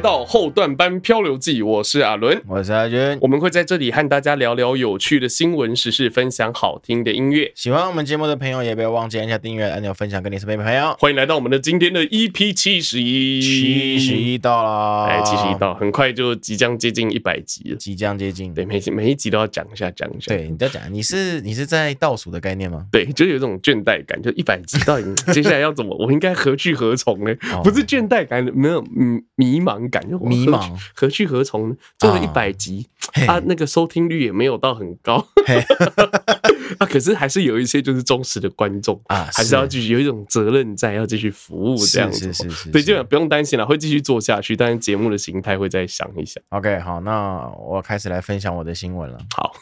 到后段班漂流记，我是阿伦，我是阿军，我们会在这里和大家聊聊有趣的新闻时事，分享好听的音乐。喜欢我们节目的朋友，也不要忘记按下订阅按钮，分享给你身边的朋友。欢迎来到我们的今天的 EP 七十一，七十一到了，哎，七十一到，很快就即将接近一百集了，即将接近。对，每每一集都要讲一下，讲一下。对，你在讲，你是你是在倒数的概念吗？对，就有一种倦怠感，就一百集到底接下来要怎么，我应该何去何从呢？不是倦怠感，没有嗯迷茫感，就迷茫。何去何从？做了一百集啊，那个收听率也没有到很高 啊，可是还是有一些就是忠实的观众啊，还是要继续有一种责任在，要继续服务这样子。是是是，对，就不用担心了，会继续做下去，但是节目的形态会再想一想。OK，好，那我开始来分享我的新闻了。好，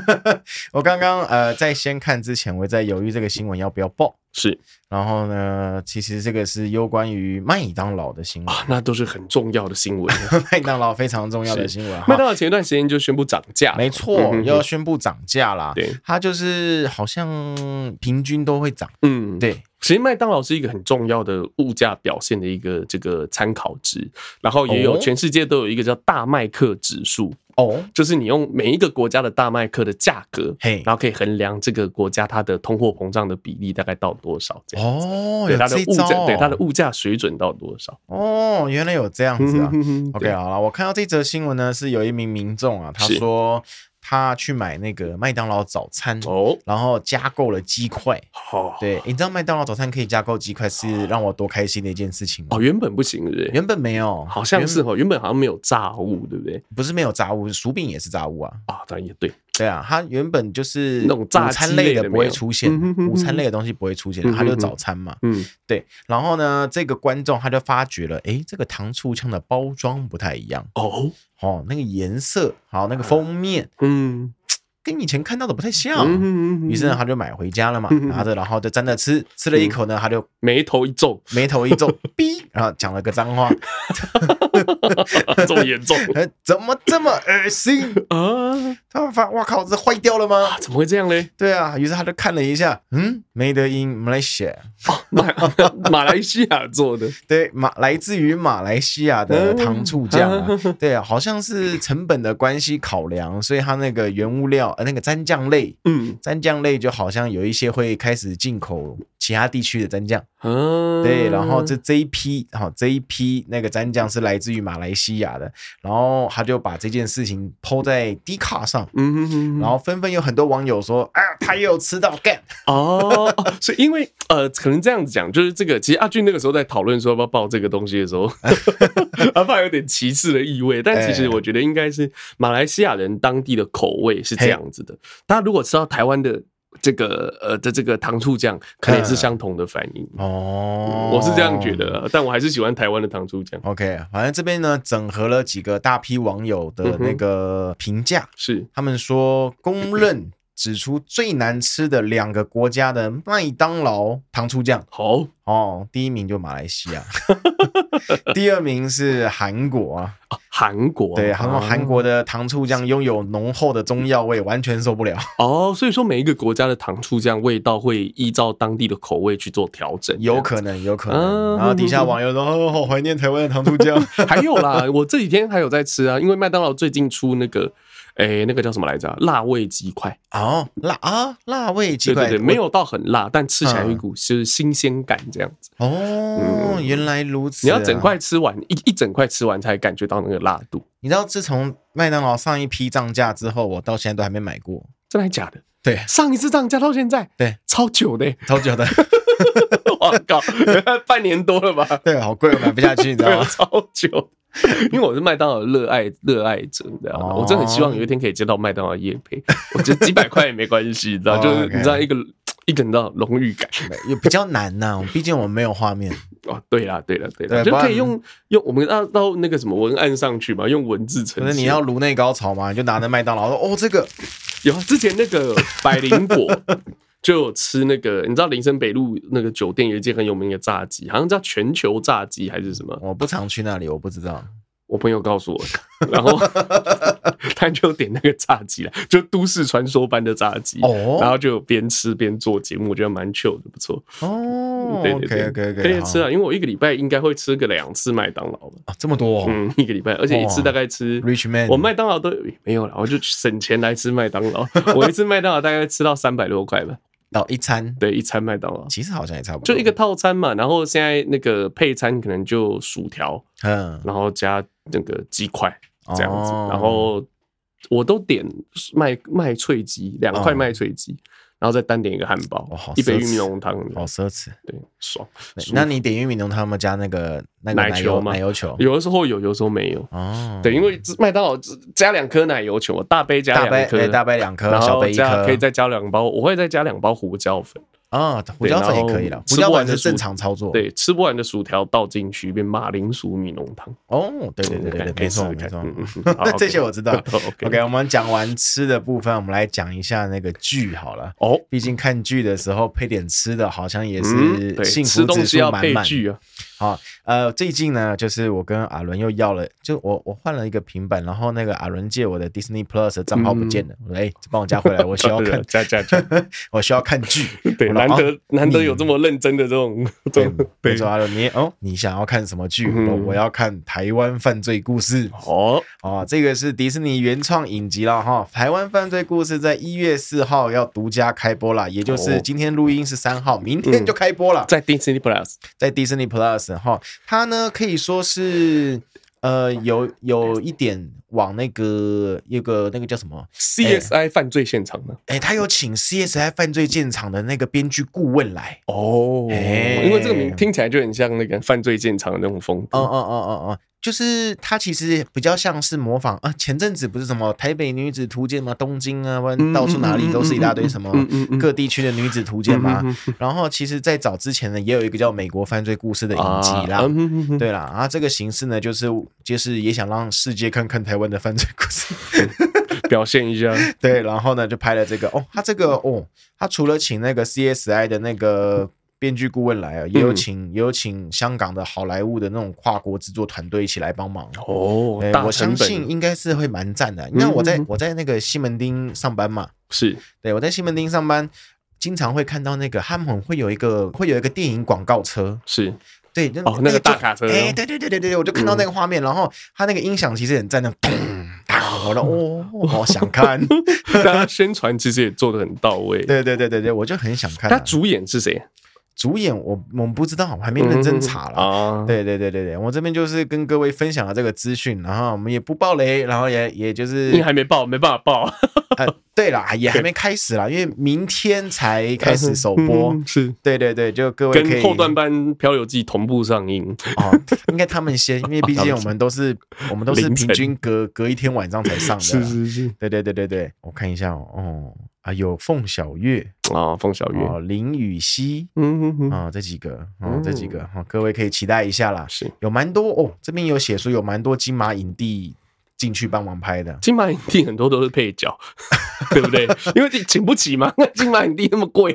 我刚刚呃在先看之前，我在犹豫这个新闻要不要报。是，然后呢，其实这个是有关于麦当劳的新闻啊，那都是很重要的新闻。麦当劳非常重要的新闻。麦当劳前一段时间就宣布涨价，没错，要宣布涨价啦。对，它就是好像平均都会涨。嗯，对。其实麦当劳是一个很重要的物价表现的一个这个参考值，然后也有全世界都有一个叫大麦克指数哦，就是你用每一个国家的大麦克的价格，嘿，然后可以衡量这个国家它的通货膨胀的比例大概到多少这样子哦，对它的物价，对它的物价水准到多少哦，原来有这样子啊。OK，好了，我看到这则新闻呢，是有一名民众啊，他说。他去买那个麦当劳早餐哦，然后加购了鸡块。好，对，你知道麦当劳早餐可以加购鸡块是让我多开心的一件事情吗？哦，原本不行，对不对？原本没有，好像是哦，原本好像没有炸物，对不对？不是没有炸物，薯饼也是炸物啊。啊，当然也对。对啊，它原本就是那种午餐类的不会出现，午餐类的东西不会出现，它就早餐嘛。嗯，对。然后呢，这个观众他就发觉了，哎，这个糖醋酱的包装不太一样哦，哦，那个颜色，好，那个封面，嗯。跟以前看到的不太像，于是呢，他就买回家了嘛，拿着，然后就沾着吃，吃了一口呢，他就眉头一皱，眉头一皱，哔，然后讲了个脏话，这么严重？怎么这么恶心啊？他发，哇靠，这坏掉了吗？怎么会这样嘞？对啊，于是他就看了一下，嗯，Made in Malaysia，马马来西亚做的，对，马来自于马来西亚的糖醋酱，对啊，好像是成本的关系考量，所以他那个原物料。呃，那个蘸酱类，嗯，蘸酱类就好像有一些会开始进口其他地区的蘸酱，嗯，对，然后这这一批，好，这一批那个蘸酱是来自于马来西亚的，然后他就把这件事情 po 在 D 卡上，嗯哼哼，然后纷纷有很多网友说，啊，他也有吃到干，哦，所以因为呃，可能这样子讲，就是这个，其实阿俊那个时候在讨论说要不要报这个东西的时候，阿爸有点歧视的意味，但其实我觉得应该是马来西亚人当地的口味是这样。样子的，大家如果吃到台湾的这个呃的这个糖醋酱，可能也是相同的反应。哦。我是这样觉得，但我还是喜欢台湾的糖醋酱。OK，反正这边呢，整合了几个大批网友的那个评价，是。他们说公认指出最难吃的两个国家的麦当劳糖醋酱。好哦，第一名就马来西亚，第二名是韩国啊。韩国对，韩国韩国的糖醋酱拥有浓厚的中药味，完全受不了 哦。所以说每一个国家的糖醋酱味道会依照当地的口味去做调整，有可能，有可能。然后底下网友说：“哦，好怀念台湾的糖醋酱。”还有啦，我这几天还有在吃啊，因为麦当劳最近出那个。哎、欸，那个叫什么来着？辣味鸡块哦，辣啊，辣味鸡块，对对对，没有到很辣，但吃起来有一股是新鲜感这样子。哦，嗯、原来如此、啊。你要整块吃完，一一整块吃完才感觉到那个辣度。你知道，自从麦当劳上一批涨价之后，我到现在都还没买过。真的还假的？对，上一次涨价到现在，对，超久的，超久的。我靠，半年多了吧？对，好贵，我买不下去，你知道吗？超久。因为我是麦当劳热爱热爱者，你知道吗？我真的很希望有一天可以接到麦当劳业配，我觉得几百块也没关系，你知道，就是你知道一个一个你知道荣誉感也比较难呐，毕竟我们没有画面 哦。对啦，对啦，对啦，就可以用用我们到到那个什么文案上去嘛，用文字呈现。可是你要颅内高潮嘛，你就拿着麦当劳说哦，这个有之前那个百灵果。就有吃那个，你知道林森北路那个酒店有一间很有名的炸鸡，好像叫全球炸鸡还是什么？我不常去那里，我不知道。我朋友告诉我，然后他就点那个炸鸡了，就都市传说般的炸鸡哦，然后就边吃边做节目，我觉得蛮 chill 的，不错哦。对对对，可以可以吃啊，因为我一个礼拜应该会吃个两次麦当劳啊，这么多，嗯，一个礼拜，而且一次大概吃 Rich Man，我麦当劳都没有了，我就省钱来吃麦当劳，我一次麦当劳大概吃到三百多块吧。哦，一餐对一餐麦当劳，其实好像也差不多，就一个套餐嘛。然后现在那个配餐可能就薯条，嗯，然后加那个鸡块这样子。哦、然后我都点麦麦脆鸡，两块麦脆鸡。哦然后再单点一个汉堡，一杯玉米浓汤，好奢侈，对，爽。那你点玉米浓汤吗？加那个那个奶球吗？奶油球，有的时候有，有的时候没有。哦，对，因为麦当劳加两颗奶油球，大杯加两颗，大杯两颗，小杯一颗，可以再加两包，我会再加两包胡椒粉。啊，胡椒粉也可以了。胡椒粉是正常操作。对，吃不完的薯条倒进去变马铃薯米浓汤。哦，对对对对对，没错没错。这些我知道。OK，我们讲完吃的部分，我们来讲一下那个剧好了。哦，毕竟看剧的时候配点吃的，好像也是幸福指数满满。好，呃，最近呢，就是我跟阿伦又要了，就我我换了一个平板，然后那个阿伦借我的 Disney Plus 的账号不见了，哎，帮我加回来，我需要 看加加加，我需要看剧，对，难得难得有这么认真的这种，对，没错，阿伦你哦，你想要看什么剧？我我要看台湾犯罪故事，哦，哦，这个是迪士尼原创影集了哈，台湾犯罪故事在一月四号要独家开播了，也就是今天录音是三号，明天就开播了，在 Disney Plus，在 Disney Plus。哈，它呢可以说是呃有有一点往那个一个那个叫什么 CSI 犯罪现场呢？哎，他有请 CSI 犯罪现场的那个编剧顾问来哦，因为这个名听起来就很像那个犯罪现场的那种风格。哦哦哦哦哦。就是它其实比较像是模仿啊，前阵子不是什么台北女子图鉴吗？东京啊，到处哪里都是一大堆什么各地区的女子图鉴嘛。然后其实，在早之前呢，也有一个叫《美国犯罪故事》的影集啦。对啦，啊，这个形式呢，就是就是也想让世界看看台湾的犯罪故事，表现一下。对，然后呢，就拍了这个哦，他这个哦，他除了请那个 CSI 的那个。编剧顾问来啊，也有请也有请香港的好莱坞的那种跨国制作团队一起来帮忙。哦。我相信应该是会蛮赞的。你看我在我在那个西门町上班嘛，是。对我在西门町上班，经常会看到那个他们会有一个会有一个电影广告车，是。对，哦那个大卡车，哎，对对对对对，我就看到那个画面，然后他那个音响其实很赞的，咚我说哦，好想看，但他宣传其实也做得很到位，对对对对对，我就很想看。他主演是谁？主演我我们不知道，我还没认真查了。啊，对对对对对，我这边就是跟各位分享了这个资讯，然后我们也不爆雷，然后也也就是你还没爆，没办法爆。呃，对啦，也还没开始啦，因为明天才开始首播。是，对对对，就各位可以跟后段班《漂流记》同步上映。哦，应该他们先，因为毕竟我们都是 我们都是平均隔隔一天晚上才上的。是是是，对对对对对，我看一下哦。啊，有凤小岳啊，凤小岳，哦，林雨熙，嗯嗯嗯，啊，这几个，哦，这几个，哈，各位可以期待一下啦。是，有蛮多哦，这边有写说有蛮多金马影帝进去帮忙拍的。金马影帝很多都是配角，对不对？因为你请不起嘛，金马影帝那么贵，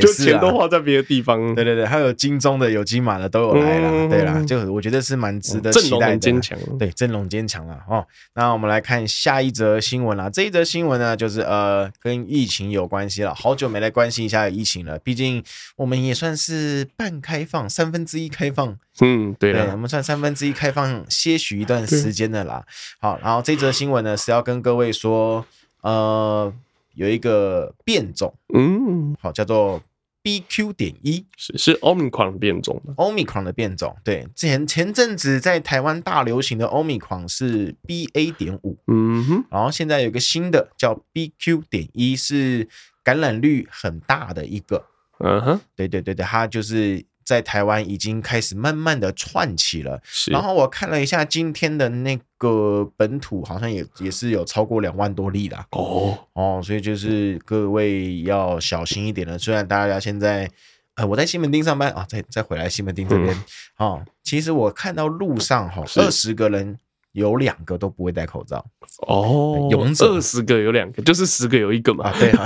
就钱都花在别的地方。对对对，还有金钟的、有金马的都有来了。对啦，就我觉得是蛮值得期待的。阵容坚强，对，阵容坚强了哦。那我们来看下一则新闻啦。这一则新闻呢，就是呃，跟疫情有关系了。好久没来关心一下疫情了，毕竟我们也算是半开放，三分之一开放。嗯，对的，我们算三分之一开放，些许一段时间的啦。好，然后这则新闻呢是要跟各位说，呃，有一个变种，嗯，好，叫做 BQ 点一，是是 Omicron 变种的，Omicron 的变种。对，之前前阵子在台湾大流行的 Omicron 是 BA 点五，嗯哼，然后现在有个新的叫 BQ 点一，是感染率很大的一个，嗯哼，对对对对，它就是。在台湾已经开始慢慢的串起了，是。然后我看了一下今天的那个本土，好像也也是有超过两万多例啦。哦哦，所以就是各位要小心一点了。虽然大家现在，呃，我在西门町上班啊，再再回来西门町这边，哦，其实我看到路上哈，二十个人。有两个都不会戴口罩哦，勇者二十个有两个，就是十个有一个嘛。啊，对啊，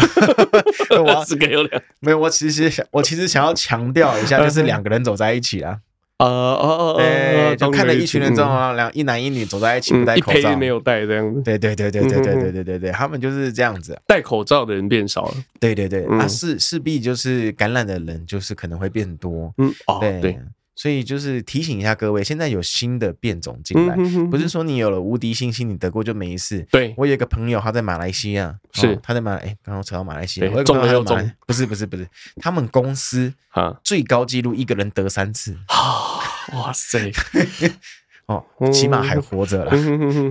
二十个有两个，没有。我其实想，我其实想要强调一下，就是两个人走在一起啊。呃哦哦，对，就看了一群人之后啊，两一男一女走在一起不戴口罩，没有戴这样子。对对对对对对对对对对，他们就是这样子，戴口罩的人变少了。对对对，那势势必就是感染的人就是可能会变多。嗯，哦，对。所以就是提醒一下各位，现在有新的变种进来，不是说你有了无敌信心，你得过就没事。对，我有一个朋友，他在马来西亚，是他在马来，哎，刚刚扯到马来西亚，中了又中，不是不是不是，他们公司啊最高纪录一个人得三次，哇塞！哦，起码还活着了，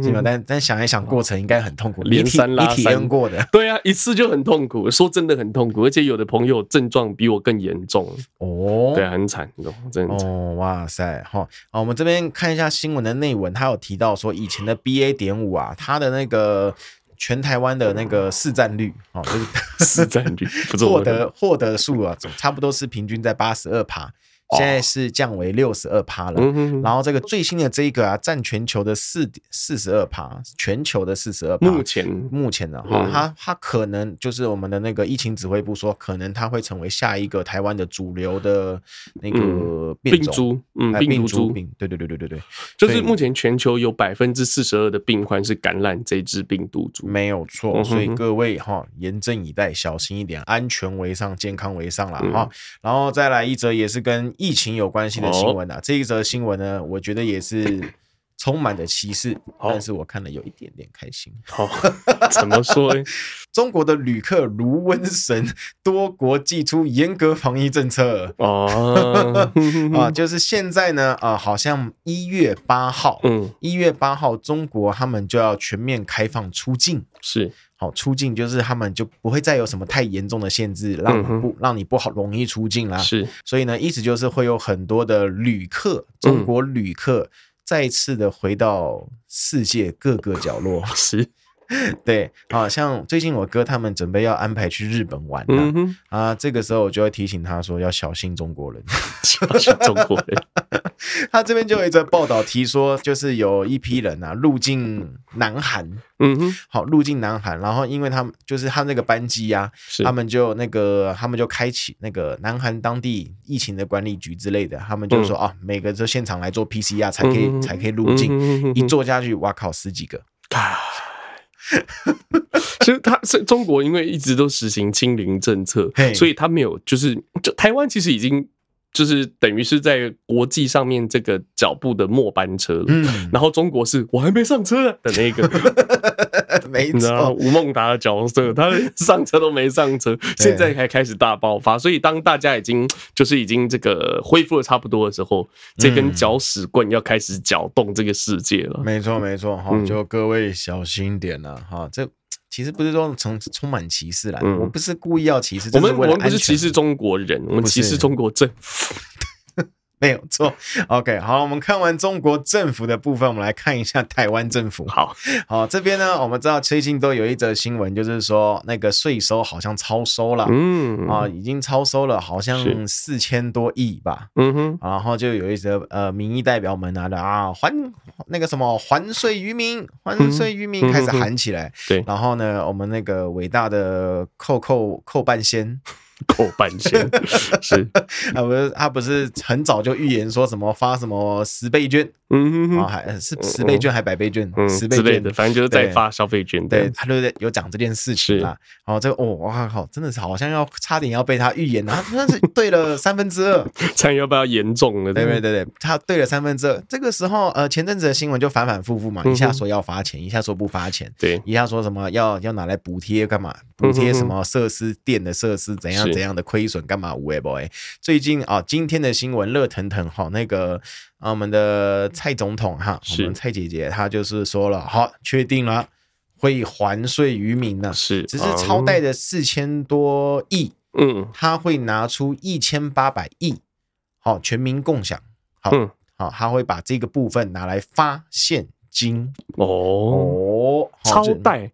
起码但但想一想，过程应该很痛苦，连三拉三，你体验过的，对啊，一次就很痛苦，说真的很痛苦，而且有的朋友症状比我更严重。哦，对，很惨，真的哦，哇塞，好，好，我们这边看一下新闻的内文，他有提到说，以前的 BA 点五啊，它的那个全台湾的那个市占率，哦，就是 市占率，获得获得数啊，差不多是平均在八十二趴。现在是降为六十二趴了，然后这个最新的这一个啊，占全球的四四十二趴，全球的四十二趴。目前目前的话，它它可能就是我们的那个疫情指挥部说，可能它会成为下一个台湾的主流的那个病株，嗯，病毒株病，对对对对对对，就是目前全球有百分之四十二的病患是感染这支病毒株，没有错。所以各位哈，严阵以待，小心一点，安全为上，健康为上了哈。然后再来一则也是跟。疫情有关系的新闻啊，这一则新闻呢，我觉得也是充满着歧视，但是我看了有一点点开心。好，怎么说呢？中国的旅客如瘟神，多国祭出严格防疫政策。哦，啊，就是现在呢，啊，好像一月八号，嗯，一月八号，中国他们就要全面开放出境，是。好，出境就是他们就不会再有什么太严重的限制，让你不让你不好容易出境啦。是，所以呢，意思就是会有很多的旅客，中国旅客再次的回到世界各个角落。是。对，好像最近我哥他们准备要安排去日本玩了，嗯、啊，这个时候我就会提醒他说要小心中国人，小心中国人。他这边就有一则报道提说，就是有一批人啊入境南韩，嗯哼，好入境南韩，然后因为他们就是他那个班机呀、啊，他们就那个他们就开启那个南韩当地疫情的管理局之类的，他们就说、嗯、啊，每个就现场来做 PCR 才可以、嗯、才可以入境，一坐下去，哇靠，十几个。其实他是中国，因为一直都实行清零政策，所以他没有就是就台湾其实已经就是等于是在国际上面这个脚步的末班车了。嗯，然后中国是我还没上车的那个，没错，吴孟达的角色，他 上车都没上车，现在才开始大爆发。所以当大家已经就是已经这个恢复的差不多的时候，这根搅屎棍要开始搅动这个世界了。没错，没错，哈，就各位小心点了，哈，这。其实不是说充充满歧视啦，嗯、我不是故意要歧视，我们我们不是歧视中国人，我们歧视中国政府。没有错，OK，好，我们看完中国政府的部分，我们来看一下台湾政府。好，好，这边呢，我们知道最近都有一则新闻，就是说那个税收好像超收了，嗯，啊，已经超收了，好像四千多亿吧，嗯哼，然后就有一则呃民意代表们拿的啊还那个什么还税于民，还税于民开始喊起来，对，然后呢，我们那个伟大的扣扣扣半仙。扣半仙。是。啊，不是他不是很早就预言说什么发什么十倍券，嗯哼，还是十倍券还百倍券，十倍券。的，反正就是在发消费券。对，他就有讲这件事情啦。然后这个哦，哇靠，真的是好像要差点要被他预言了，他真的是对了三分之二，差点要不要严重了？对对对对，他对了三分之二。这个时候呃，前阵子的新闻就反反复复嘛，一下说要发钱，一下说不发钱，对，一下说什么要要拿来补贴干嘛？补贴什么设施电的设施怎样？怎样的亏损干嘛？无诶 boy，最近啊，今天的新闻热腾腾哈，那个啊，我们的蔡总统哈，我们蔡姐姐她就是说了，好，确定了会还税于民呢，是，只是超贷的四千多亿，嗯，他会拿出一千八百亿，好，全民共享，好，好，他会把这个部分拿来发现金。哦，超贷。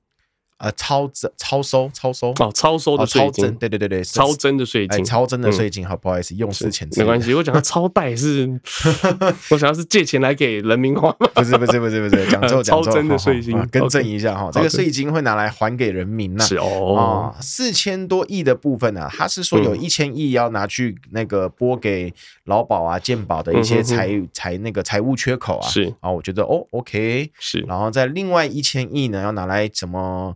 呃，超增、超收、超收哦，超收的税金，对对对对，超征的税金，超征的税金，好，不好意思，用词遣词没关系。我讲他超贷是，我想要是借钱来给人民花，不是不是不是不是，讲错讲错，超征的税金，更正一下哈，这个税金会拿来还给人民呐，是哦，四千多亿的部分呢，他是说有一千亿要拿去那个拨给劳保啊、健保的一些财财那个财务缺口啊，是啊，我觉得哦，OK，是，然后在另外一千亿呢，要拿来怎么？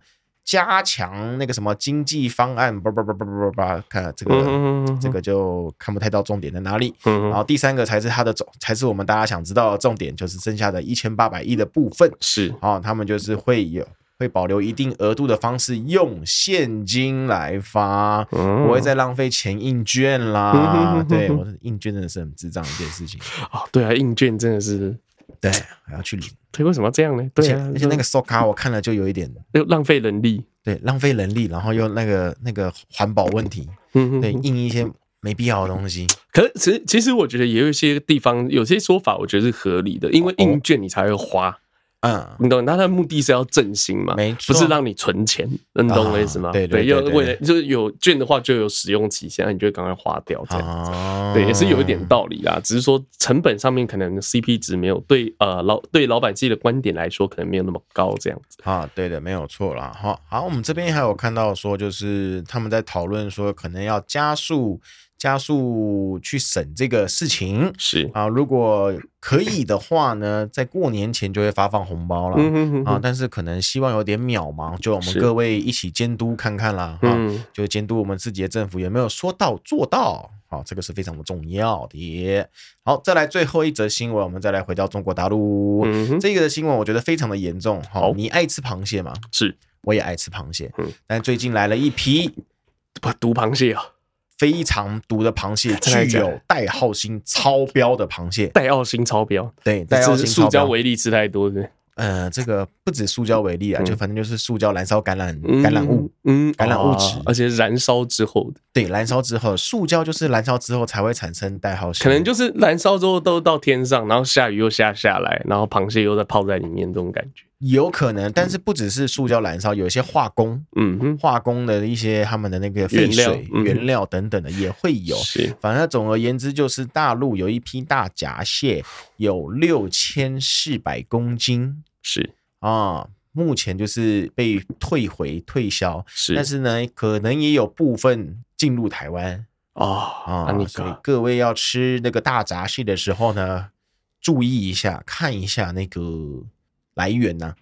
加强那个什么经济方案，不不不不不不，看这个这个就看不太到重点在哪里。然后第三个才是它的总，才是我们大家想知道的重点，就是剩下的一千八百亿的部分。是啊，他们就是会有会保留一定额度的方式用现金来发，不会再浪费钱印券啦。对，我印券真的是很智障一件事情啊。对啊，印券真的是。对，还要去领。对，为什么要这样呢？对啊，而且那个收卡我看了就有一点，又浪费人力。对，浪费人力，然后又那个那个环保问题。嗯，对，印一些没必要的东西。可是，其实其实我觉得也有一些地方，有些说法我觉得是合理的，因为印券你才会花。嗯，你懂，那它的目的是要振兴嘛，没错，不是让你存钱，你懂我意思吗？对对，要为了就是有券的话就有使用期限，你就会赶快花掉这样子。对，也是有一点道理啦，只是说成本上面可能 CP 值没有对呃老对老百姓的观点来说可能没有那么高这样子啊。对的，没有错啦。好，好，我们这边还有看到说，就是他们在讨论说可能要加速。加速去审这个事情是啊，如果可以的话呢，在过年前就会发放红包了啊，但是可能希望有点渺茫，就我们各位一起监督看看啦啊，就监督我们自己的政府有没有说到做到好，这个是非常的重要的。好，再来最后一则新闻，我们再来回到中国大陆，嗯这个新闻我觉得非常的严重。好，你爱吃螃蟹吗？是，我也爱吃螃蟹，嗯但最近来了一批不毒螃蟹啊。非常毒的螃蟹，具有代号星超标的螃蟹，代号星超标，对，代号星。塑胶微粒吃太多，对。呃，这个不止塑胶微粒啊，就反正就是塑胶燃烧感染感染物，嗯，感染物质，而且燃烧之后的，对，燃烧之后，塑胶就是燃烧之后才会产生代号星，可能就是燃烧之后都到天上，然后下雨又下下来，然后螃蟹又在泡在里面，这种感觉。有可能，但是不只是塑胶燃烧，有一些化工，嗯哼，化工的一些他们的那个废水、原料等等的也会有。是，反正总而言之，就是大陆有一批大闸蟹，有六千四百公斤，是。啊，目前就是被退回退销，是，但是呢，可能也有部分进入台湾。啊啊，所以各位要吃那个大闸蟹的时候呢，注意一下，看一下那个。来源呐、啊，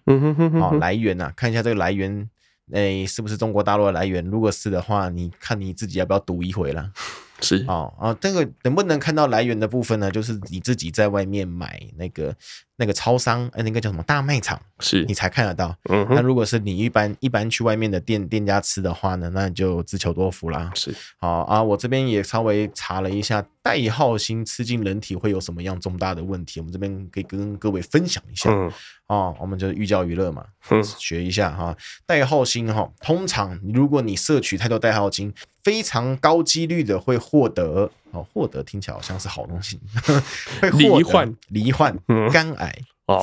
好、哦，来源呐、啊，看一下这个来源，哎、欸，是不是中国大陆的来源？如果是的话，你看你自己要不要赌一回了？是，哦啊，这个能不能看到来源的部分呢？就是你自己在外面买那个。那个超商，哎，那个叫什么大卖场，是你才看得到。嗯，那如果是你一般一般去外面的店店家吃的话呢，那你就自求多福啦。是，好啊，我这边也稍微查了一下，代号星吃进人体会有什么样重大的问题，我们这边可以跟各位分享一下。嗯，哦，我们就寓教于乐嘛，嗯，学一下哈。代号星哈，通常如果你摄取太多代号星，非常高几率的会获得。哦，获得听起来好像是好东西，会罹患。罹患肝癌、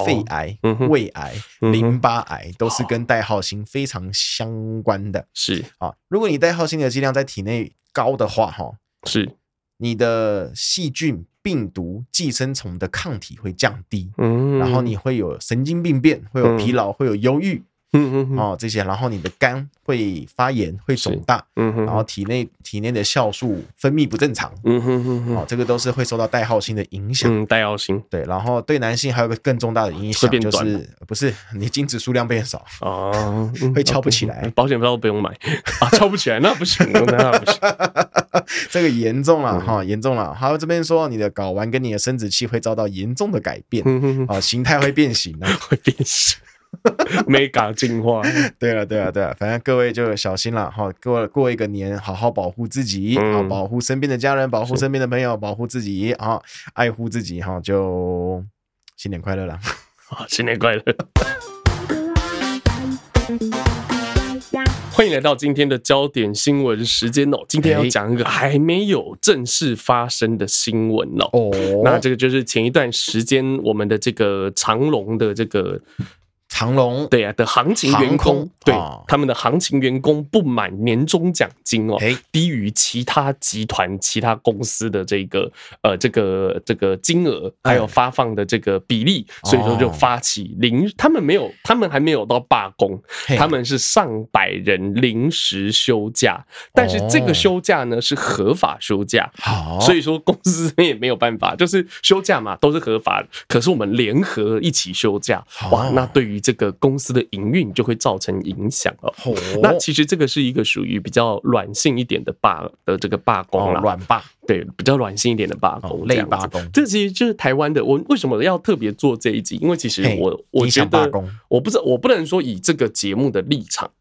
肺癌、胃癌、淋巴癌，都是跟代号星非常相关的。是。啊，如果你代号星的剂量在体内高的话，哈，是你的细菌、病毒、寄生虫的抗体会降低，嗯，然后你会有神经病变，会有疲劳，会有忧郁。嗯嗯哦，这些，然后你的肝会发炎，会肿大，嗯哼，然后体内体内的酵素分泌不正常，嗯哼哼，哦，这个都是会受到代号性的影响，嗯，代号性，对，然后对男性还有个更重大的影响，就是不是你精子数量变少哦，会翘不起来，保险套不用买。啊，翘不起来那不行，那不行，这个严重了哈，严重了，还有这边说你的睾丸跟你的生殖器会遭到严重的改变，啊，形态会变形啊，会变形。没搞进化，对了，对了，对了，反正各位就小心了哈。过过一个年，好好保护自己，好保护身边的家人，保护身边的朋友，保护自己啊，爱护自己哈。就新年快乐了，好，新年快乐！欢迎来到今天的焦点新闻时间哦。今天要讲一个还没有正式发生的新闻哦。那这个就是前一段时间我们的这个长隆的这个。长隆。对啊的行情员工，对他们的行情员工不满年终奖金哦，低于其他集团、其他公司的这个呃这个这个金额，还有发放的这个比例，所以说就发起临，他们没有，他们还没有到罢工，他们是上百人临时休假，但是这个休假呢是合法休假，所以说公司也没有办法，就是休假嘛，都是合法的，可是我们联合一起休假，哇，那对于这个公司的营运就会造成影响哦。那其实这个是一个属于比较软性一点的罢的这个罢工了，软罢，对，比较软性一点的罢工，类罢工。这其实就是台湾的。我为什么要特别做这一集？因为其实我我觉得，我不知道，我不能说以这个节目的立场。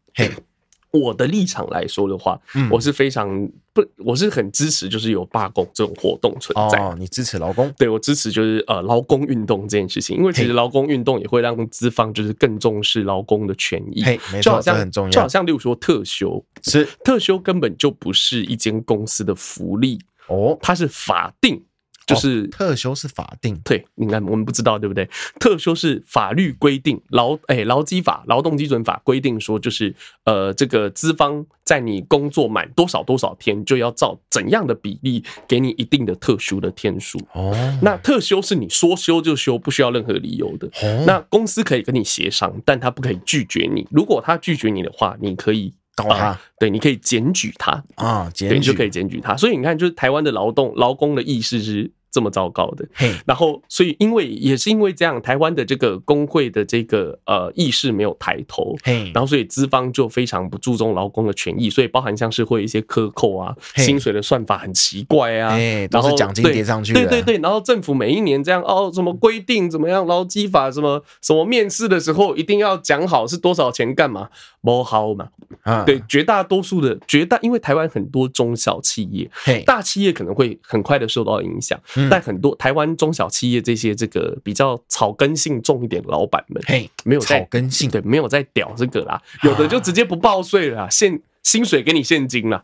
我的立场来说的话，我是非常不，我是很支持，就是有罢工这种活动存在。哦，你支持劳工？对，我支持，就是呃劳工运动这件事情，因为其实劳工运动也会让资方就是更重视劳工的权益。嘿，没错，这很重要。就好像例如说特休，是特休根本就不是一间公司的福利哦，它是法定。就是特休是法定，对，你看我们不知道对不对？特休是法律规定，劳哎劳基法、劳动基准法规定说，就是呃这个资方在你工作满多少多少天，就要照怎样的比例给你一定的特休的天数。哦，那特休是你说休就休，不需要任何理由的。哦，那公司可以跟你协商，但他不可以拒绝你。如果他拒绝你的话，你可以告他，对，你可以检举他啊，检举就可以检举他。所以你看，就是台湾的劳动劳工的意识是。这么糟糕的，然后所以因为也是因为这样，台湾的这个工会的这个呃意识没有抬头，然后所以资方就非常不注重劳工的权益，所以包含像是会一些克扣啊，薪水的算法很奇怪啊，然后奖金叠上去，对对对，然后政府每一年这样哦，什么规定怎么样，劳基法什么什么面试的时候一定要讲好是多少钱干嘛，不好嘛，对，绝大多数的绝大，因为台湾很多中小企业，大企业可能会很快的受到影响。但很多台湾中小企业这些这个比较草根性重一点的老板们，嘿，没有草根性，对，没有在屌这个啦，有的就直接不报税了，现薪水给你现金了，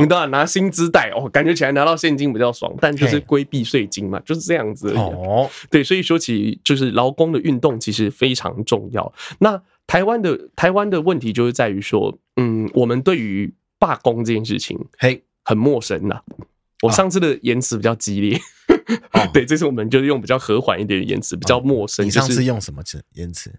你都要拿薪资贷哦，感觉起来拿到现金比较爽，但就是规避税金嘛，就是这样子哦。对，所以说起就是劳工的运动其实非常重要。那台湾的台湾的问题就是在于说，嗯，我们对于罢工这件事情，嘿，很陌生呐。我上次的言辞比较激烈。哦，对，这次我们就是用比较和缓一点的言辞，比较陌生。你上次用什么词言辞？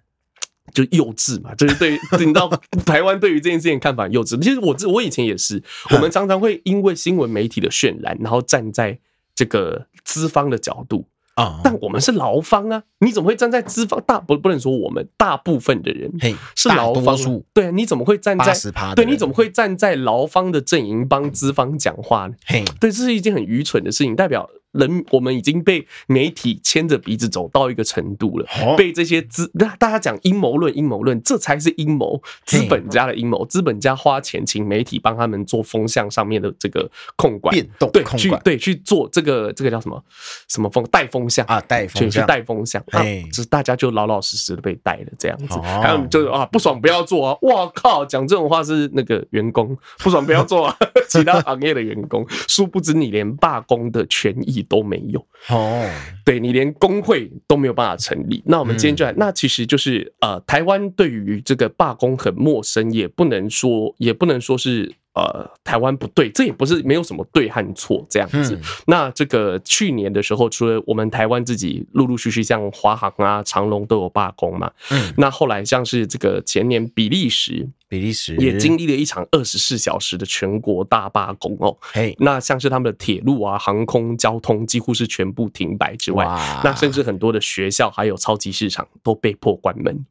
就幼稚嘛，就是 对，你知道台湾对于这件事情看法幼稚。其实我这我以前也是，我们常常会因为新闻媒体的渲染，然后站在这个资方的角度。啊！但我们是劳方啊，你怎么会站在资方？大不不能说我们大部分的人，嘿，是劳方。对啊，你怎么会站在？对，你怎么会站在劳方的阵营帮资方讲话呢？嘿，对，这是一件很愚蠢的事情，代表。人，我们已经被媒体牵着鼻子走到一个程度了，被这些资，大家讲阴谋论，阴谋论，这才是阴谋，资本家的阴谋，资本家花钱请媒体帮他们做风向上面的这个控管，变动，对，去对去做这个这个叫什么？什么风带风向。啊，带风向，去带风向，哎，就是大家就老老实实的被带了这样子，还有就是啊，不爽不要做啊，哇靠，讲这种话是那个员工不爽不要做啊，其他行业的员工，殊不知你连罢工的权益。都没有哦，对，你连工会都没有办法成立。那我们今天就来，那其实就是呃，台湾对于这个罢工很陌生，也不能说，也不能说是。呃，台湾不对，这也不是没有什么对和错这样子。那这个去年的时候，除了我们台湾自己陆陆续续像华航啊、长龙都有罢工嘛，嗯，那后来像是这个前年比利时，比利时也经历了一场二十四小时的全国大罢工哦。嘿，那像是他们的铁路啊、航空交通几乎是全部停摆之外，那甚至很多的学校还有超级市场都被迫关门。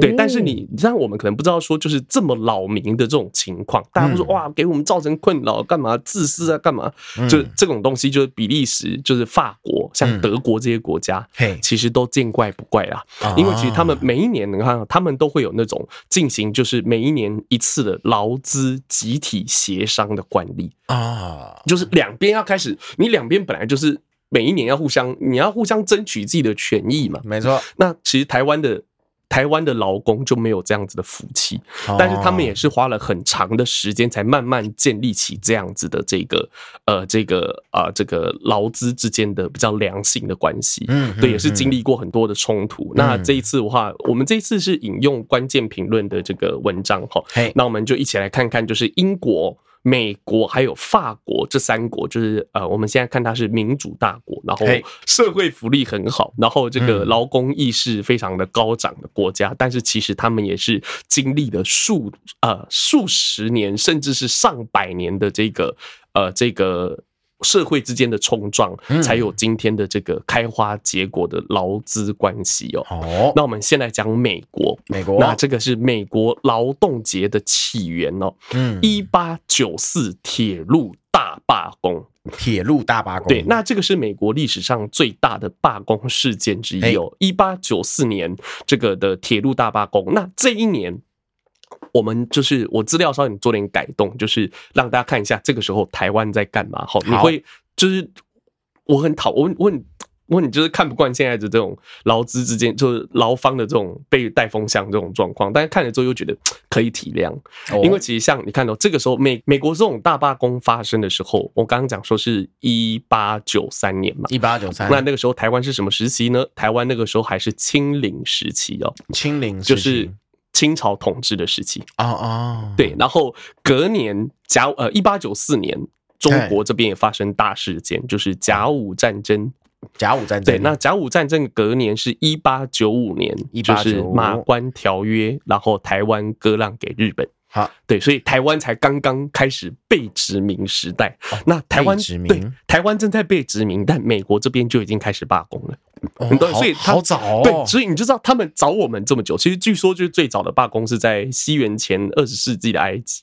对，但是你你像我们可能不知道说，就是这么扰民的这种情况，大家都说哇。给我们造成困扰，干嘛自私啊？干嘛？就这种东西，就是比利时，就是法国，像德国这些国家，嘿其实都见怪不怪啦。因为其实他们每一年，你看，他们都会有那种进行，就是每一年一次的劳资集体协商的惯例啊，就是两边要开始，你两边本来就是每一年要互相，你要互相争取自己的权益嘛。没错。那其实台湾的。台湾的劳工就没有这样子的福气，但是他们也是花了很长的时间才慢慢建立起这样子的这个呃这个啊这个劳资之间的比较良性的关系。嗯，对，也是经历过很多的冲突。那这一次的话，我们这一次是引用关键评论的这个文章哈，那我们就一起来看看，就是英国。美国还有法国这三国，就是呃，我们现在看它是民主大国，然后社会福利很好，然后这个劳工意识非常的高涨的国家，但是其实他们也是经历了数呃数十年，甚至是上百年的这个呃这个。社会之间的冲撞，才有今天的这个开花结果的劳资关系哦。好，那我们先来讲美国。美国，那这个是美国劳动节的起源哦。嗯，一八九四铁路大罢工。铁路大罢工。对，那这个是美国历史上最大的罢工事件之一哦。一八九四年这个的铁路大罢工，那这一年。我们就是我资料稍微做点改动，就是让大家看一下这个时候台湾在干嘛。好，你会就是我很讨我问问你，就是看不惯现在的这种劳资之间，就是劳方的这种被带风向这种状况，但是看了之后又觉得可以体谅，因为其实像你看到这个时候美美国这种大罢工发生的时候，我刚刚讲说是一八九三年嘛，一八九三，那那个时候台湾是什么时期呢？台湾那个时候还是清领时期哦，清领就是。清朝统治的时期啊啊，对，然后隔年甲呃一八九四年，中国这边也发生大事件，就是甲午战争。甲午战争，对，那甲午战争隔年是一八九五年，就是马关条约，然后台湾割让给日本。好，对，所以台湾才刚刚开始被殖民时代。那台湾对台湾正在被殖民，但美国这边就已经开始罢工了。哦，所以好早哦。对，所以你就知道他们找我们这么久。其实据说就是最早的罢工是在西元前二十世纪的埃及。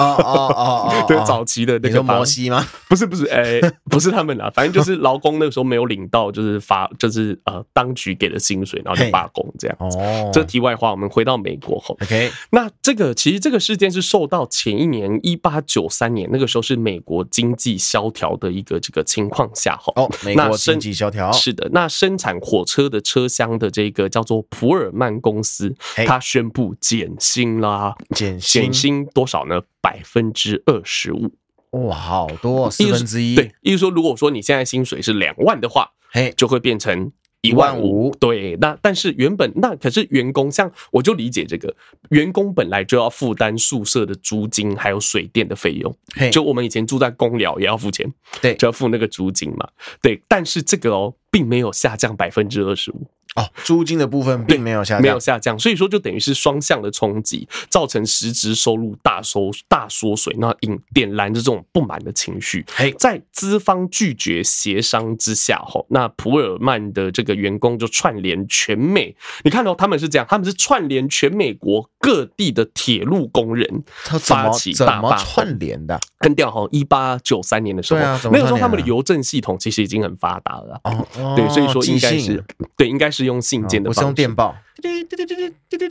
哦哦哦，对，早期的那个摩西吗？不是不是，哎，不是他们啦，反正就是劳工那个时候没有领到，就是发，就是呃，当局给的薪水，然后就罢工这样。哦，这题外话，我们回到美国后，OK，那这个其实这个事件是受到前一年一八九三年那个时候是美国经济萧条的一个这个情况下哈。哦，美国经济萧条是的，那生产火车的车厢的这个叫做普尔曼公司，他宣布减薪啦，减薪，减薪多少？呢，百分之二十五，哇，好多四分之一。对，意思说，如果说你现在薪水是两万的话，嘿，就会变成一万五。对，那但是原本那可是员工，像我就理解这个，员工本来就要负担宿舍的租金，还有水电的费用。就我们以前住在公寮也要付钱，对，就要付那个租金嘛。对，但是这个哦，并没有下降百分之二十五。哦，租金的部分并没有下降，没有下降，所以说就等于是双向的冲击，造成实质收入大收大缩水，那引点燃着这种不满的情绪。在资方拒绝协商之下，吼，那普尔曼的这个员工就串联全美，你看到他们是这样，他们是串联全美国各地的铁路工人，发起大罢串联的，很屌哈！一八九三年的时候，那个时候他们的邮政系统其实已经很发达了，哦，对，所以说应该是对，应该是。用信件的方式，我是用电报。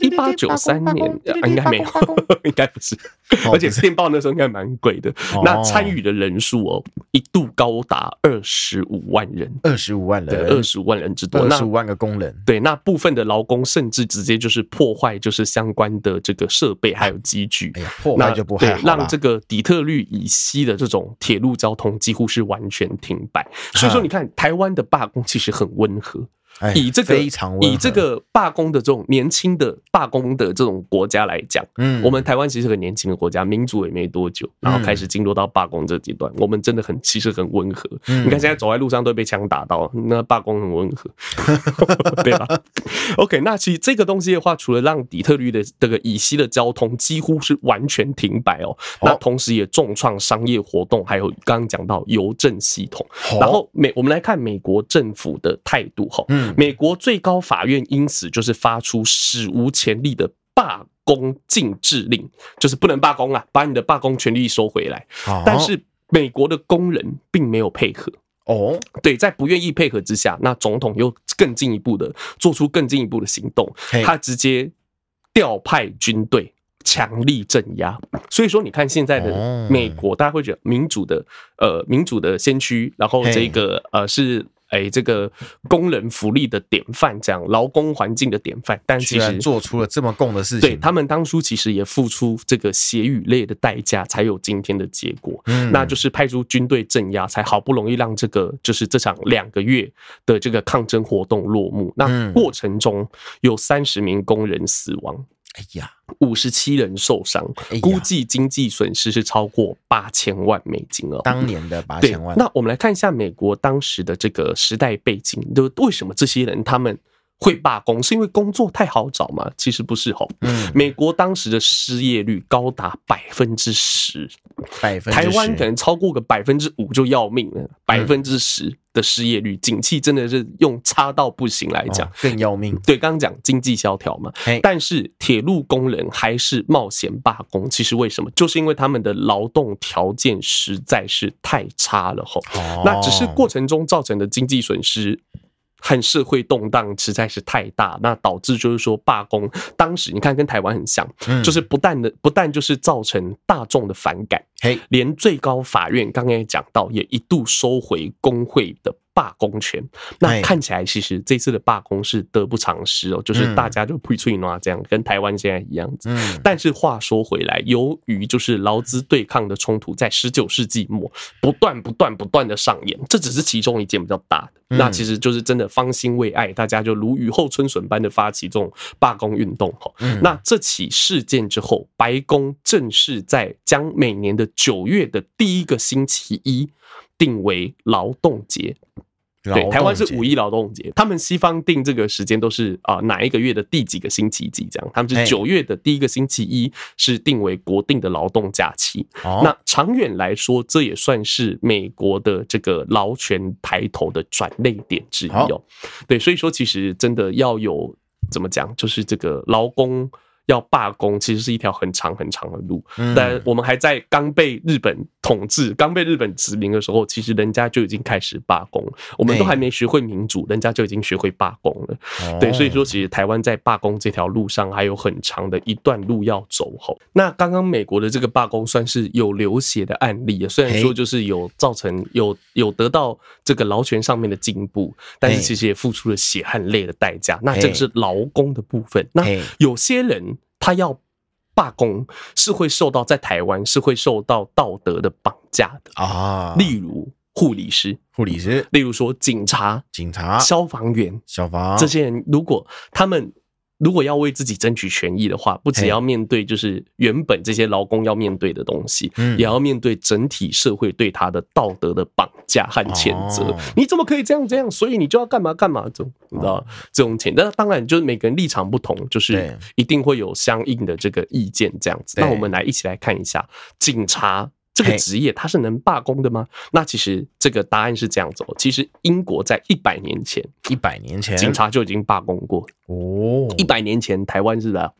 一八九三年应该没有，应该不是。而且电报那时候应该蛮贵的。那参与的人数哦，一度高达二十五万人，二十五万人，对，二十五万人之多，二十五万个工人。对，那部分的劳工甚至直接就是破坏，就是相关的这个设备还有机具。哎呀，破坏就不害，让这个底特律以西的这种铁路交通几乎是完全停摆。所以说，你看台湾的罢工其实很温和。以这个以这个罢工的这种年轻的罢工的这种国家来讲，嗯，我们台湾其实是个年轻的国家，民主也没多久，然后开始进入到罢工这阶段，我们真的很其实很温和。你看现在走在路上都被枪打到，那罢工很温和，对吧？OK，那其实这个东西的话，除了让底特律的这个以西的交通几乎是完全停摆哦，那同时也重创商业活动，还有刚刚讲到邮政系统。然后美我们来看美国政府的态度哈，嗯。美国最高法院因此就是发出史无前例的罢工禁制令，就是不能罢工啊，把你的罢工权利收回来。但是美国的工人并没有配合哦，对，在不愿意配合之下，那总统又更进一步的做出更进一步的行动，他直接调派军队强力镇压。所以说，你看现在的美国，大家会觉得民主的呃民主的先驱，然后这个呃是。哎，这个工人福利的典范，这样劳工环境的典范。但其实做出了这么共的事情，对他们当初其实也付出这个血与泪的代价，才有今天的结果。嗯，那就是派出军队镇压，才好不容易让这个就是这场两个月的这个抗争活动落幕。那过程中有三十名工人死亡。哎呀，五十七人受伤，估计经济损失是超过八千万美金哦。当年的八千万。那我们来看一下美国当时的这个时代背景，就为什么这些人他们会罢工？是因为工作太好找吗？其实不是哈。嗯，美国当时的失业率高达百分之十，百分台湾可能超过个百分之五就要命了，百分之十。的失业率，景气真的是用差到不行来讲，更要命。对，刚刚讲经济萧条嘛，但是铁路工人还是冒险罢工。其实为什么？就是因为他们的劳动条件实在是太差了吼。那只是过程中造成的经济损失。和社会动荡实在是太大，那导致就是说罢工。当时你看跟台湾很像，就是不但的不但就是造成大众的反感，连最高法院刚刚也讲到，也一度收回工会的罢工权。那看起来其实这次的罢工是得不偿失哦，就是大家就呸脆拿这样，跟台湾现在一样子。但是话说回来，由于就是劳资对抗的冲突在十九世纪末不断不断不断的上演，这只是其中一件比较大的。那其实就是真的方兴未艾，大家就如雨后春笋般的发起这种罢工运动。那这起事件之后，白宫正式在将每年的九月的第一个星期一定为劳动节。对，台湾是五一劳动节，他们西方定这个时间都是啊哪一个月的第几个星期几这样，他们是九月的第一个星期一是定为国定的劳动假期。那长远来说，这也算是美国的这个劳权抬头的转捩点之一哦。对，所以说其实真的要有怎么讲，就是这个劳工。要罢工，其实是一条很长很长的路。但我们还在刚被日本统治、刚被日本殖民的时候，其实人家就已经开始罢工。我们都还没学会民主，人家就已经学会罢工了。对，所以说其实台湾在罢工这条路上还有很长的一段路要走。吼，那刚刚美国的这个罢工算是有流血的案例啊，虽然说就是有造成有有得到这个劳权上面的进步，但是其实也付出了血和泪的代价。那这个是劳工的部分。那有些人。他要罢工是会受到在台湾是会受到道德的绑架的。啊，例如护理师、护理师，例如说警察、警察、消防员、消防。这些人，如果他们。如果要为自己争取权益的话，不只要面对就是原本这些劳工要面对的东西，也要面对整体社会对他的道德的绑架和谴责。你怎么可以这样这样？所以你就要干嘛干嘛？这种你知道这种钱，那当然就是每个人立场不同，就是一定会有相应的这个意见这样子。那我们来一起来看一下警察。这个职业它是能罢工的吗？那其实这个答案是这样子哦。其实英国在一百年前，一百年前警察就已经罢工过哦。一百年前台湾是的。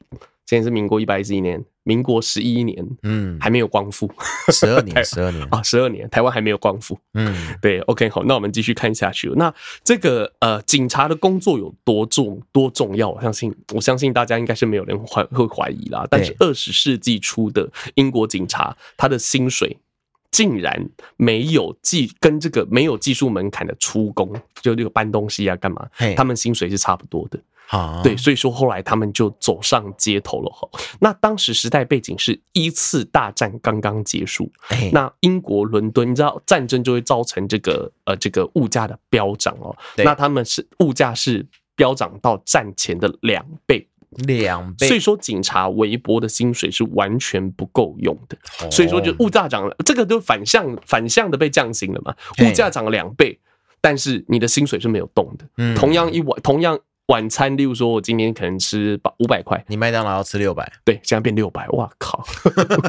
现在是民国一百一十一年，民国十一年，嗯，还没有光复，十二年，十二年啊，十二年，台湾还没有光复，嗯，对，OK，好，那我们继续看下去。那这个呃，警察的工作有多重多重要？我相信，我相信大家应该是没有人怀会怀疑啦。但是二十世纪初的英国警察，他的薪水竟然没有技跟这个没有技术门槛的出工，就这个搬东西啊，干嘛？他们薪水是差不多的。对，所以说后来他们就走上街头了哈。那当时时代背景是一次大战刚刚结束，那英国伦敦，你知道战争就会造成这个呃这个物价的飙涨哦。那他们是物价是飙涨到战前的两倍，两倍。所以说警察微薄的薪水是完全不够用的。所以说就物价涨了，这个就反向反向的被降薪了嘛。物价涨了两倍，但是你的薪水是没有动的。同样一碗，同样。晚餐，例如说，我今天可能吃五百块，你麦当劳要吃六百，对，现在变六百，哇靠！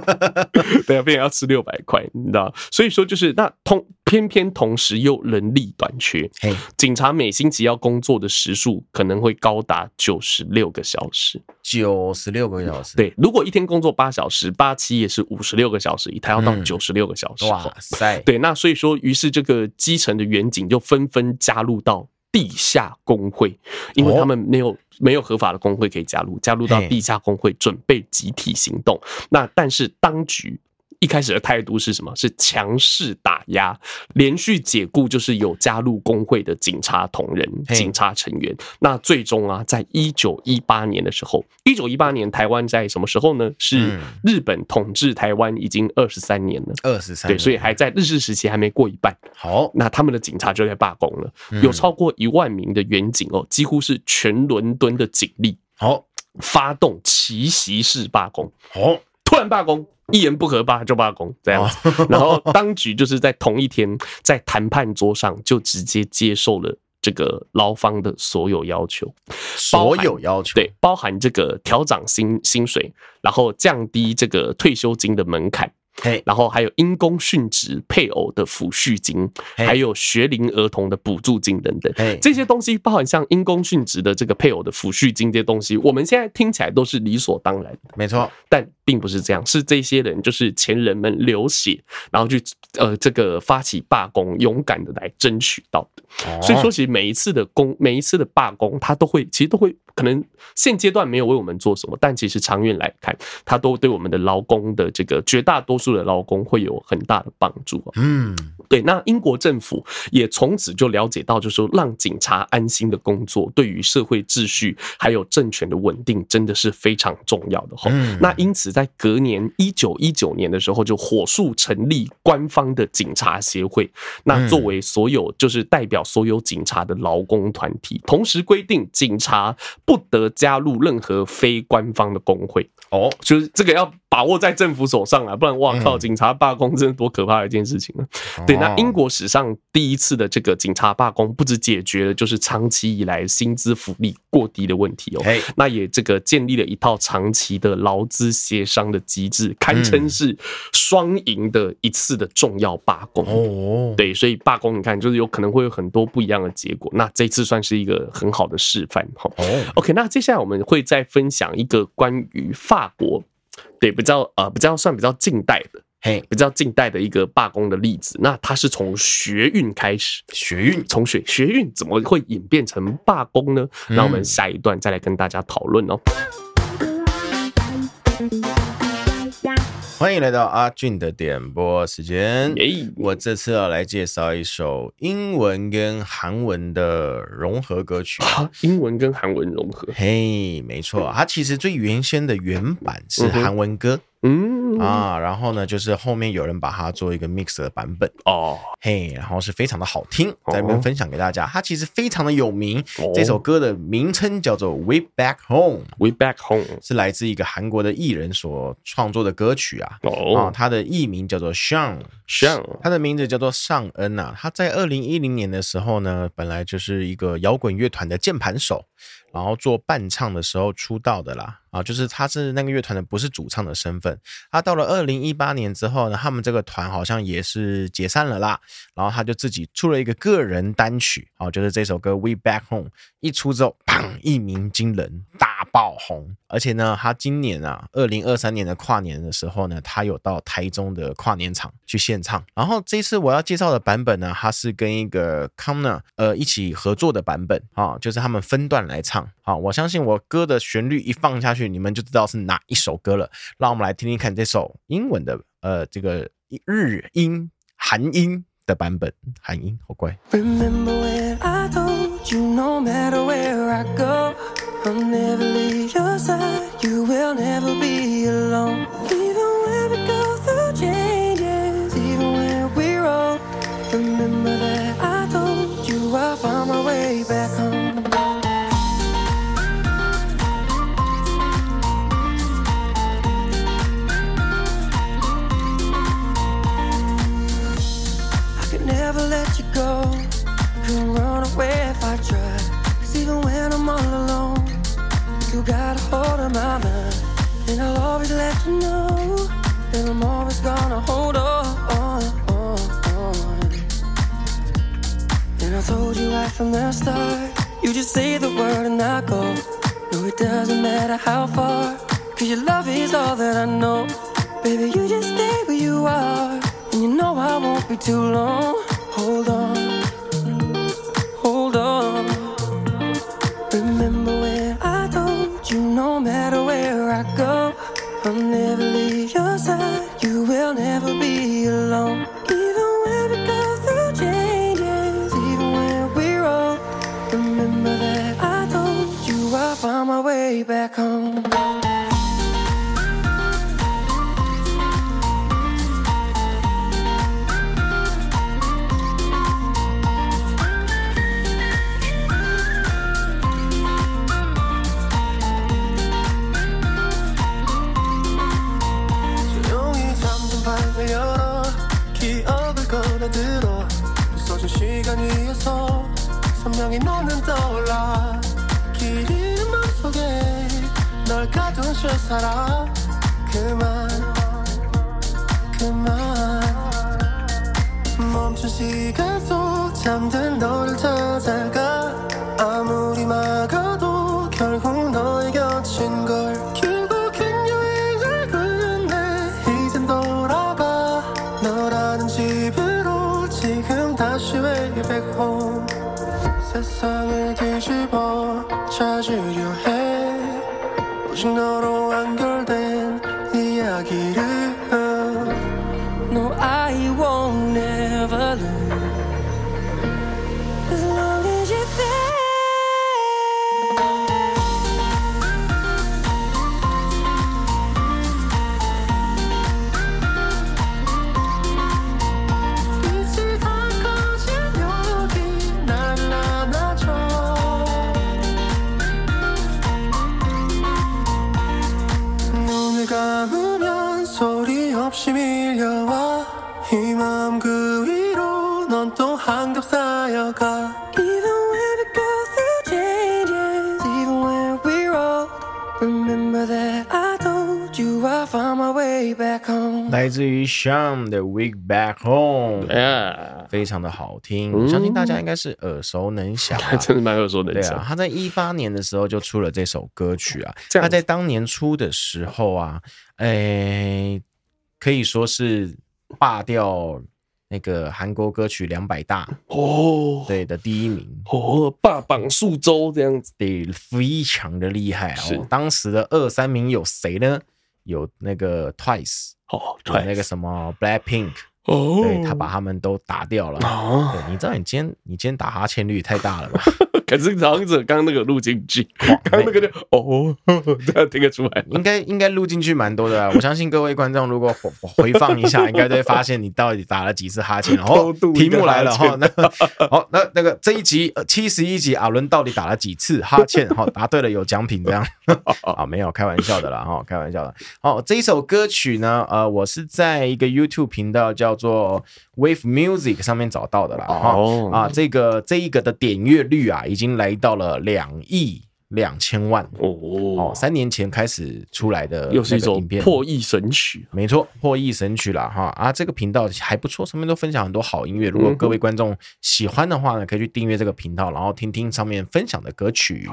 对啊，变成要吃六百块，你知道？所以说，就是那同偏偏同时又人力短缺，警察每星期要工作的时数可能会高达九十六个小时，九十六个小时。对，如果一天工作八小时，八七也是五十六个小时，他要到九十六个小时。哇塞！对，那所以说，于是这个基层的员警就纷纷加入到。地下工会，因为他们没有没有合法的工会可以加入，加入到地下工会准备集体行动。那但是当局一开始的态度是什么？是强势打压，连续解雇就是有加入工会的警察同仁、警察成员。那最终啊，在一九一八年的时候，一九一八年台湾在什么时候呢？是日本统治台湾已经二十三年了，二十三对，所以还在日治时期还没过一半。好，那他们的警察就在罢工了，有超过一万名的员警哦，几乎是全伦敦的警力。好，发动奇袭式罢工。好，突然罢工。一言不合罢就罢工这样。子，然后当局就是在同一天在谈判桌上就直接接受了这个劳方的所有要求，所有要求。对，包含这个调涨薪薪水，然后降低这个退休金的门槛。嘿，然后还有因公殉职配偶的抚恤金，还有学龄儿童的补助金等等，这些东西包含像因公殉职的这个配偶的抚恤金这些东西，我们现在听起来都是理所当然的，没错，但并不是这样，是这些人就是前人们流血，然后去呃这个发起罢工，勇敢的来争取到的。所以说，其实每一次的工，每一次的罢工，他都会其实都会。可能现阶段没有为我们做什么，但其实长远来看，他都对我们的劳工的这个绝大多数的劳工会有很大的帮助。嗯，对。那英国政府也从此就了解到，就是说让警察安心的工作，对于社会秩序还有政权的稳定，真的是非常重要的。哈，那因此在隔年一九一九年的时候，就火速成立官方的警察协会，那作为所有就是代表所有警察的劳工团体，同时规定警察。不得加入任何非官方的工会哦，就是这个要把握在政府手上啊，不然哇靠，警察罢工真的多可怕的一件事情啊！对，那英国史上第一次的这个警察罢工，不止解决了就是长期以来薪资福利过低的问题哦，那也这个建立了一套长期的劳资协商的机制，堪称是双赢的一次的重要罢工。哦。对，所以罢工你看，就是有可能会有很多不一样的结果，那这次算是一个很好的示范哈。OK，那接下来我们会再分享一个关于法国，对，比较呃比较算比较近代的，嘿，比较近代的一个罢工的例子。那它是从学运开始，学运从学学运怎么会演变成罢工呢？那我们下一段再来跟大家讨论哦。欢迎来到阿俊的点播时间。我这次要来介绍一首英文跟韩文的融合歌曲。啊英文跟韩文融合？嘿，没错，它其实最原先的原版是韩文歌。嗯啊，然后呢，就是后面有人把它做一个 mix 的版本哦，嘿，然后是非常的好听，在这边分享给大家。它其实非常的有名，这首歌的名称叫做《Way Back Home》，Way Back Home 是来自一个韩国的艺人所创作的歌曲啊。哦，啊，他的艺名叫做 Sean，Sean，他的名字叫做尚恩啊。他在二零一零年的时候呢，本来就是一个摇滚乐团的键盘手。然后做伴唱的时候出道的啦，啊，就是他是那个乐团的不是主唱的身份。他到了二零一八年之后呢，他们这个团好像也是解散了啦。然后他就自己出了一个个人单曲，啊，就是这首歌《We Back Home》一出之后，一鸣惊人，大爆红。而且呢，他今年啊，二零二三年的跨年的时候呢，他有到台中的跨年场去献唱。然后这次我要介绍的版本呢，他是跟一个 Kangna 呃一起合作的版本啊，就是他们分段来唱。好，我相信我歌的旋律一放下去，你们就知道是哪一首歌了。让我们来听听看这首英文的，呃，这个日音、韩音的版本。韩音好乖 you no matter where I go, I'll never leave your side. You will never be alone. Cause even when I'm all alone, you got a hold of my mind. And I'll always let you know that I'm always gonna hold on. on, on. And I told you right from the start, you just say the word and I go. No, it doesn't matter how far, cause your love is all that I know. Baby, you just stay where you are, and you know I won't be too long. Hold on. you no matter where I go, I'll never leave your side. You will never be alone. Even when we go through changes, even when we're old, remember that I told you I'll find my way back home. 自于 Shawn 的 Way Back Home，哎，非常的好听，我相信大家应该是耳熟能详，真的蛮耳熟能详。对啊，他在一八年的时候就出了这首歌曲啊，他在当年出的时候啊，哎，可以说是霸掉那个韩国歌曲两百大哦，对的第一名。哦，霸榜数周这样子，对，非常的厉害是。哦。当时的二三名有谁呢？有那个 Twice 哦，有那个什么 Blackpink 哦，对，他把他们都打掉了。哦，对，你知道你今天你今天打哈欠率太大了吧？可是长者刚刚那个录进去，刚刚那个就 哦，这样听得出来，应该应该录进去蛮多的啊。我相信各位观众如果回放一下，应该都会发现你到底打了几次哈欠。然后题目来了哈，那好，那那个这一集七十一集，阿伦到底打了几次哈欠？好，答对了有奖品这样 啊？没有开玩笑的啦哈，开玩笑的。好，这一首歌曲呢，呃，我是在一个 YouTube 频道叫做 Wave Music 上面找到的啦。哦啊，这个这一个的点阅率啊。已经来到了两亿两千万哦哦，三年前开始出来的，又是一首破亿神曲，没错，破亿神曲了哈啊！这个频道还不错，上面都分享很多好音乐。如果各位观众喜欢的话呢，可以去订阅这个频道，然后听听上面分享的歌曲。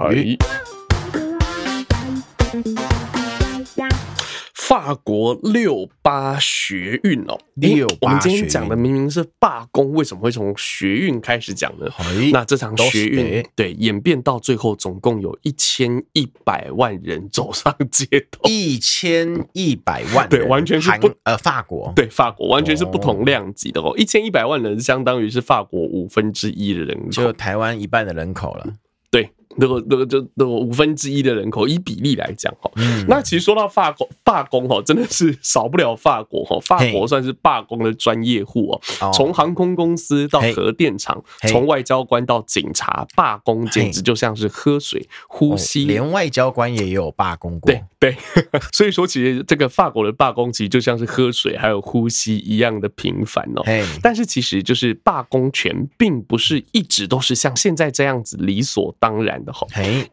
法国六八学运哦，六八学运，我们今天讲的明明是罢工，为什么会从学运开始讲呢？那这场学运对演变到最后，总共有一千一百万人走上街头，一千一百万，对，完全是不呃法国，对法国完全是不同量级的哦，一千一百万人相当于是法国五分之一的人口，就台湾一半的人口了，对。那个那个就那个五分之一的人口，以比例来讲哈，那其实说到法国罢工哈，真的是少不了法国哈。法国算是罢工的专业户哦，从航空公司到核电厂，从外交官到警察，罢工简直就像是喝水、呼吸。连外交官也有罢工过。对对，所以说其实这个法国的罢工其实就像是喝水还有呼吸一样的频繁哦。但是其实就是罢工权并不是一直都是像现在这样子理所当然。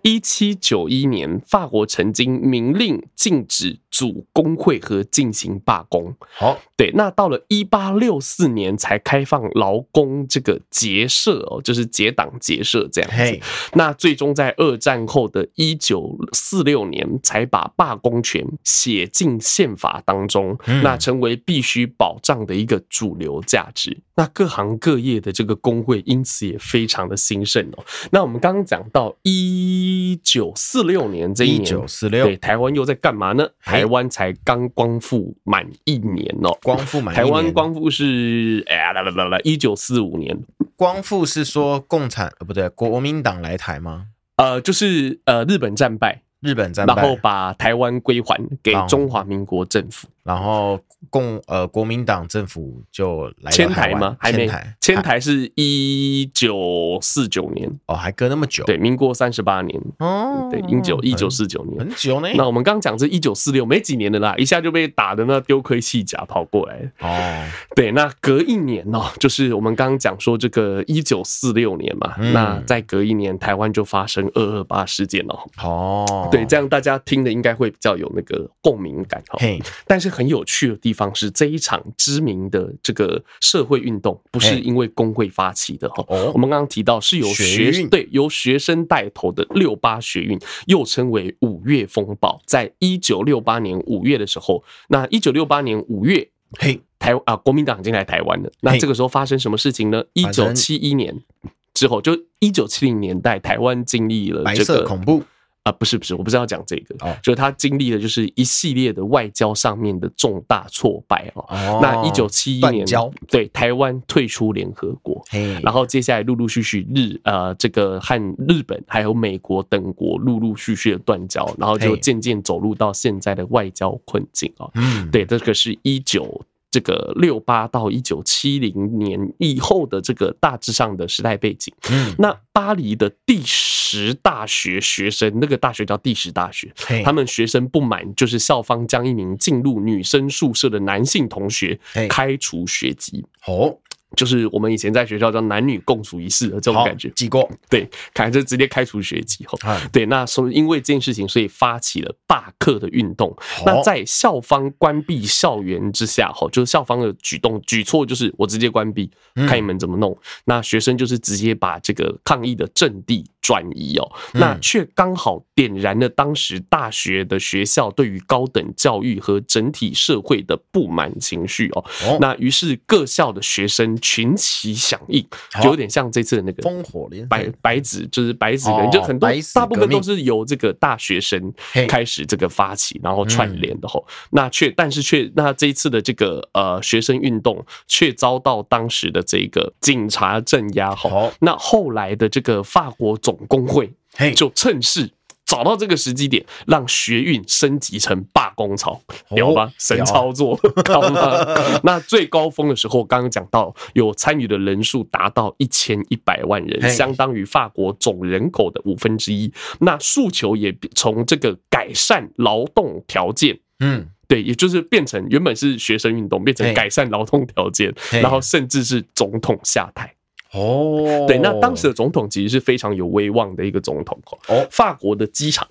一七九一年，法国曾经明令禁止组工会和进行罢工。好，对，那到了一八六四年才开放劳工这个结社哦，就是结党结社这样子。那最终在二战后的一九四六年才把罢工权写进宪法当中，那成为必须保障的一个主流价值。那各行各业的这个工会因此也非常的兴盛哦。那我们刚刚讲到一九四六年这一年，一九四六，对，台湾又在干嘛呢？台湾才刚光复满一年哦，光复满，台湾光复是哎呀来来来来，一九四五年，光复是说共产呃不对，国民党来台吗？呃，就是呃日本战败。日本战败，然后把台湾归还给中华民国政府。然后共呃国民党政府就来迁台吗？还没迁台，迁台是一九四九年哦，还隔那么久。对，民国三十八年哦，对，一九一九四九年，很久呢。那我们刚讲是一九四六，没几年的啦，一下就被打的那丢盔弃甲跑过来哦。对，那隔一年哦，就是我们刚刚讲说这个一九四六年嘛，嗯、那再隔一年，台湾就发生二二八事件了哦。对，这样大家听的应该会比较有那个共鸣感哈。嘿，但是。很有趣的地方是，这一场知名的这个社会运动不是因为工会发起的哈。我们刚刚提到是由学生对由学生带头的六八学运，又称为五月风暴，在一九六八年五月的时候，那一九六八年五月，嘿，台啊国民党已经来台湾了。那这个时候发生什么事情呢？一九七一年之后，就一九七零年代，台湾经历了这个恐怖。啊，不是不是，我不是要讲这个，哦、就是他经历的就是一系列的外交上面的重大挫败哦。哦那一九七一年，交对台湾退出联合国，嘿然后接下来陆陆续续日呃这个和日本还有美国等国陆陆续续的断交，然后就渐渐走入到现在的外交困境啊。嗯，对，这个是一九。这个六八到一九七零年以后的这个大致上的时代背景，嗯，那巴黎的第十大学学生，那个大学叫第十大学，他们学生不满，就是校方将一名进入女生宿舍的男性同学开除学籍。哦。就是我们以前在学校叫男女共处一室的这种感觉，记过对，看就直接开除学籍哈。对，那所以因为这件事情，所以发起了罢课的运动。那在校方关闭校园之下哈，就是校方的举动举措，就是我直接关闭，看你们怎么弄。那学生就是直接把这个抗议的阵地转移哦，那却刚好点燃了当时大学的学校对于高等教育和整体社会的不满情绪哦。那于是各校的学生。群起响应，就有点像这次的那个烽火连白白纸，就是白纸人，就很多大部分都是由这个大学生开始这个发起，然后串联的吼。那却但是却那这一次的这个呃学生运动，却遭到当时的这个警察镇压吼。那后来的这个法国总工会就趁势。找到这个时机点，让学运升级成罢工潮，屌吧？神操作？那最高峰的时候，刚刚讲到有参与的人数达到一千一百万人，相当于法国总人口的五分之一。那诉求也从这个改善劳动条件，嗯，对，也就是变成原本是学生运动，变成改善劳动条件，然后甚至是总统下台。哦，对，那当时的总统其实是非常有威望的一个总统哦。法国的机场，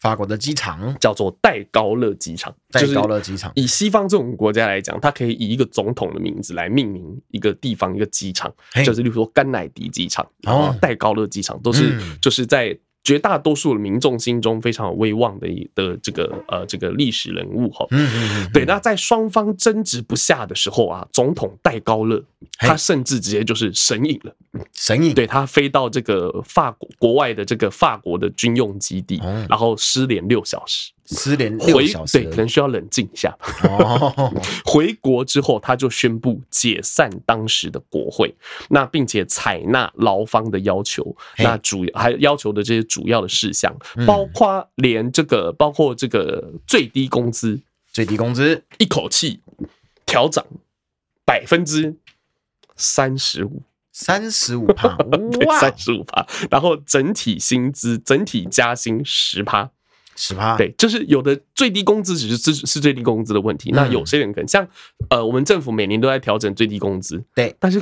法国的机场叫做戴高乐机场，戴高乐机场。以西方这种国家来讲，它可以以一个总统的名字来命名一个地方一个机场，就是例如说甘乃迪机场，然后戴高乐机场都是就是在。绝大多数的民众心中非常有威望的一的这个呃这个历史人物哈，嗯嗯嗯，对，那在双方争执不下的时候啊，总统戴高乐他甚至直接就是神隐了，神隐，对，他飞到这个法国国外的这个法国的军用基地，然后失联六小时。失联六小时，对，可能需要冷静一下。回国之后，他就宣布解散当时的国会，那并且采纳劳方的要求，那主还要求的这些主要的事项，包括连这个，包括这个最低工资，最低工资。一口气调涨百分之三十五，三十五 趴，哇，三十五趴，然后整体薪资整体加薪十趴。十趴，对，就是有的最低工资只是是是最低工资的问题，嗯、那有些人可能像呃，我们政府每年都在调整最低工资，对，但是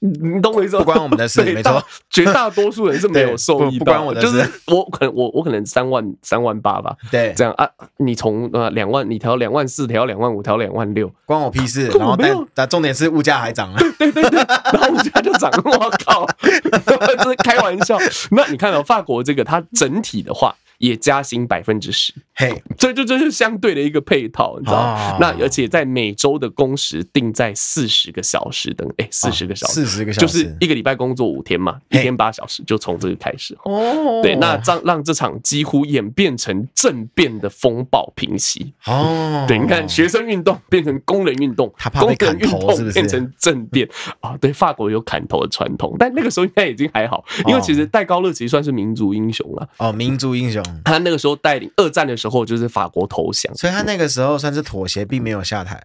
你懂我意思吗？不关我们的事，没错，绝大多数人是没有受益的，不关我的事，就是我可能我我可能三万三万八吧，对，这样啊，你从呃两万你调两万四，调两万五，调两万六，关我屁事。然后但但重点是物价还涨了，对对对，然后物价就涨，我靠 这是开玩笑。那你看到法国这个，它整体的话。也加薪百分之十，嘿，这就这是相对的一个配套，你知道？哦、那而且在每周的工时定在四十个小时等，哎，四十个小时，四十个小时，就是一个礼拜工作五天嘛，一天八小时，就从这个开始。哦，对，那让让这场几乎演变成政变的风暴平息。哦，对，你看学生运动变成工人运动，他怕被砍头是不是？变成政变啊？对，法国有砍头的传统，但那个时候应该已经还好，因为其实戴高乐其实算是民族英雄了。哦，民族英雄，他那个时候带领二战的时候。就是法国投降，所以他那个时候算是妥协，并没有下台，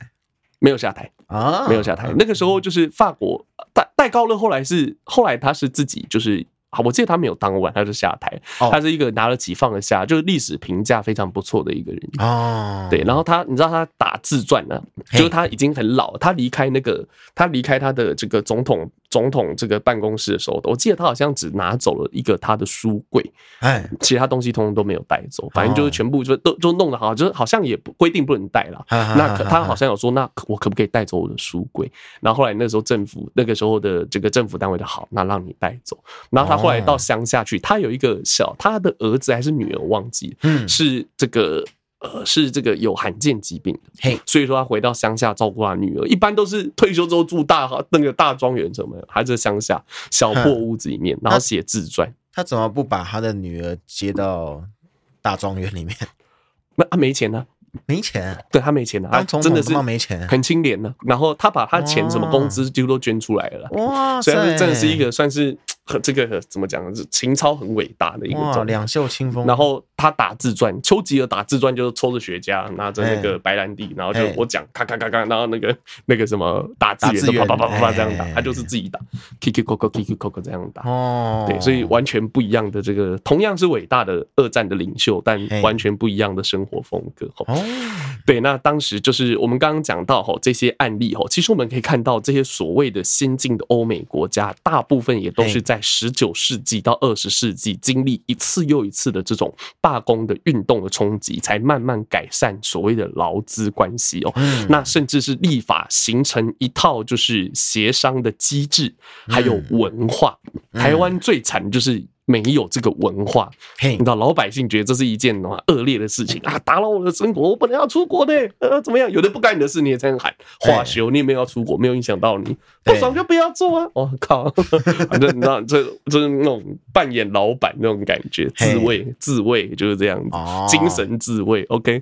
没有下台啊，没有下台。那个时候就是法国戴戴高乐，后来是后来他是自己就是。好，我记得他没有当完，他就下台。他是一个拿得起放得下，就是历史评价非常不错的一个人。哦，对，然后他，你知道他打自传呢，就是他已经很老，他离开那个，他离开他的这个总统总统这个办公室的时候，我记得他好像只拿走了一个他的书柜，哎，其他东西通通都没有带走，反正就是全部就都都弄得好，就是好像也规定不能带了。那他好像有说，那我可不可以带走我的书柜？然后后来那时候政府那个时候的这个政府单位就好，那让你带走。然后他。后来到乡下去，他有一个小，他的儿子还是女儿忘记，嗯，是这个呃，是这个有罕见疾病的，嘿，所以说他回到乡下照顾他女儿，一般都是退休之后住大那个大庄园什么的，还在乡下小破屋子里面，然后写自传。他怎么不把他的女儿接到大庄园里面？那他没钱呢？没钱，对他没钱的，他真的是没钱，很清廉的。然后他把他钱什么工资几乎都捐出来了，哇！所以真的是一个算是。这个怎么讲？是情操很伟大的一个，两袖清风。然后他打自传，丘吉尔打自传就是抽着雪茄，拿着那个白兰地，然后就我讲咔咔咔咔，然后那个那个什么打字员都啪啪啪啪这样打，他就是自己打，kiki koko kiki koko 这样打。哦，对，所以完全不一样的这个，同样是伟大的二战的领袖，但完全不一样的生活风格。哦，对，那当时就是我们刚刚讲到哈这些案例哈，其实我们可以看到这些所谓的先进的欧美国家，大部分也都是在。在十九世纪到二十世纪，经历一次又一次的这种罢工的运动的冲击，才慢慢改善所谓的劳资关系哦。那甚至是立法形成一套就是协商的机制，还有文化。台湾最惨的就是。没有这个文化，你知道老百姓觉得这是一件恶劣的事情 啊，打扰我的生活，我本来要出国的，呃，怎么样？有的不干你的事，你也这样喊，化休，你也没有要出国，没有影响到你，不爽就不要做啊！我靠，反正你知道，这就是那种扮演老板那种感觉，自卫，自卫就是这样子，精神自卫，OK。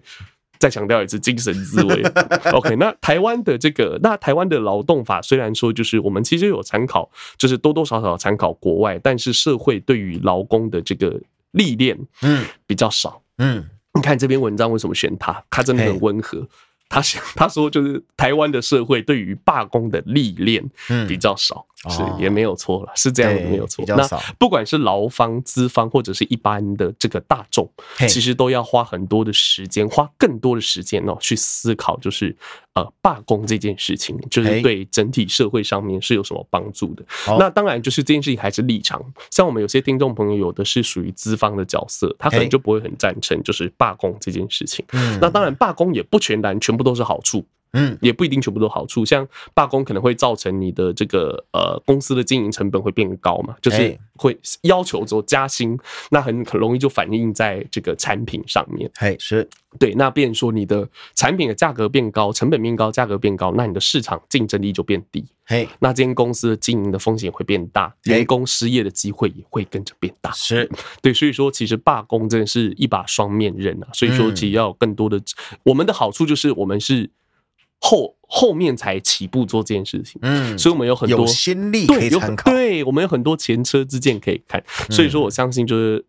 再强调一次，精神自卫。OK，那台湾的这个，那台湾的劳动法虽然说就是我们其实有参考，就是多多少少参考国外，但是社会对于劳工的这个历练，嗯，比较少。嗯，你看这篇文章为什么选他？他真的很温和。他想他说就是台湾的社会对于罢工的历练比较少。是也没有错了，是这样的没有错。那不管是劳方、资方，或者是一般的这个大众，其实都要花很多的时间，花更多的时间哦，去思考，就是呃罢工这件事情，就是对整体社会上面是有什么帮助的。那当然就是这件事情还是立场，像我们有些听众朋友，有的是属于资方的角色，他可能就不会很赞成，就是罢工这件事情。那当然罢工也不全然全部都是好处。嗯，也不一定全部都好处，像罢工可能会造成你的这个呃公司的经营成本会变高嘛，就是会要求做加薪，那很很容易就反映在这个产品上面。嘿，是对，那变说你的产品的价格变高，成本变高，价格变高，那你的市场竞争力就变低。嘿，那这间公司的经营的风险会变大，员工失业的机会也会跟着变大。是对，所以说其实罢工真的是一把双面刃啊。所以说其实要有更多的，我们的好处就是我们是。后后面才起步做这件事情，嗯，所以我们有很多有先例可以参考，对，我们有很多前车之鉴可以看，所以说我相信就是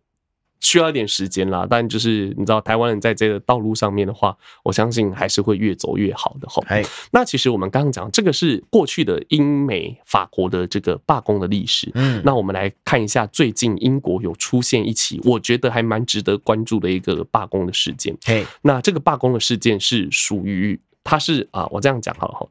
需要一点时间啦，但就是你知道台湾人在这个道路上面的话，我相信还是会越走越好的。哈，那其实我们刚刚讲这个是过去的英美法国的这个罢工的历史，嗯，那我们来看一下最近英国有出现一起我觉得还蛮值得关注的一个罢工的事件，嘿，那这个罢工的事件是属于。它是啊，我这样讲好了哈。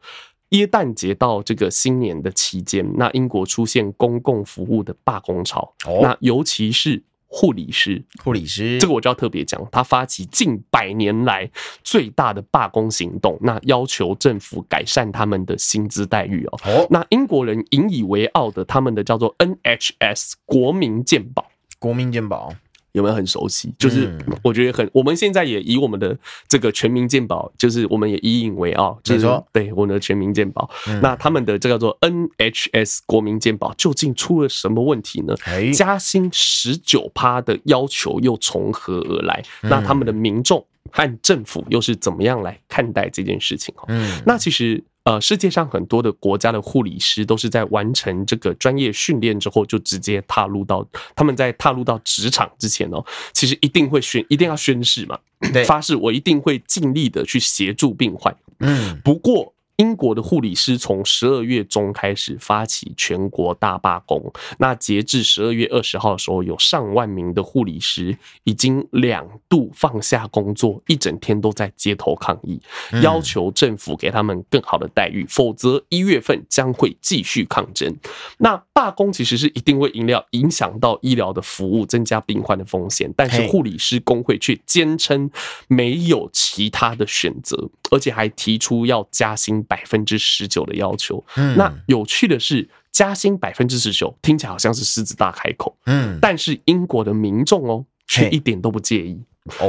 耶诞节到这个新年的期间，那英国出现公共服务的罢工潮。哦，那尤其是护理师，护理师这个我就要特别讲，他发起近百年来最大的罢工行动，那要求政府改善他们的薪资待遇哦。哦，那英国人引以为傲的他们的叫做 NHS 国民健保，国民健保。有没有很熟悉？就是我觉得很，我们现在也以我们的这个全民健保，就是我们也以引为傲，就是说对我们的全民健保。那他们的这叫做 NHS 国民健保，究竟出了什么问题呢？加薪十九趴的要求又从何而来？那他们的民众和政府又是怎么样来看待这件事情？嗯，那其实。呃，世界上很多的国家的护理师都是在完成这个专业训练之后，就直接踏入到他们在踏入到职场之前哦，其实一定会宣，一定要宣誓嘛，发誓我一定会尽力的去协助病患。嗯，不过。英国的护理师从十二月中开始发起全国大罢工，那截至十二月二十号的时候，有上万名的护理师已经两度放下工作，一整天都在街头抗议，要求政府给他们更好的待遇，否则一月份将会继续抗争。那罢工其实是一定会影响影响到医疗的服务，增加病患的风险，但是护理师工会却坚称没有其他的选择，而且还提出要加薪。百分之十九的要求，那有趣的是，加薪百分之十九听起来好像是狮子大开口，嗯，但是英国的民众哦，却一点都不介意。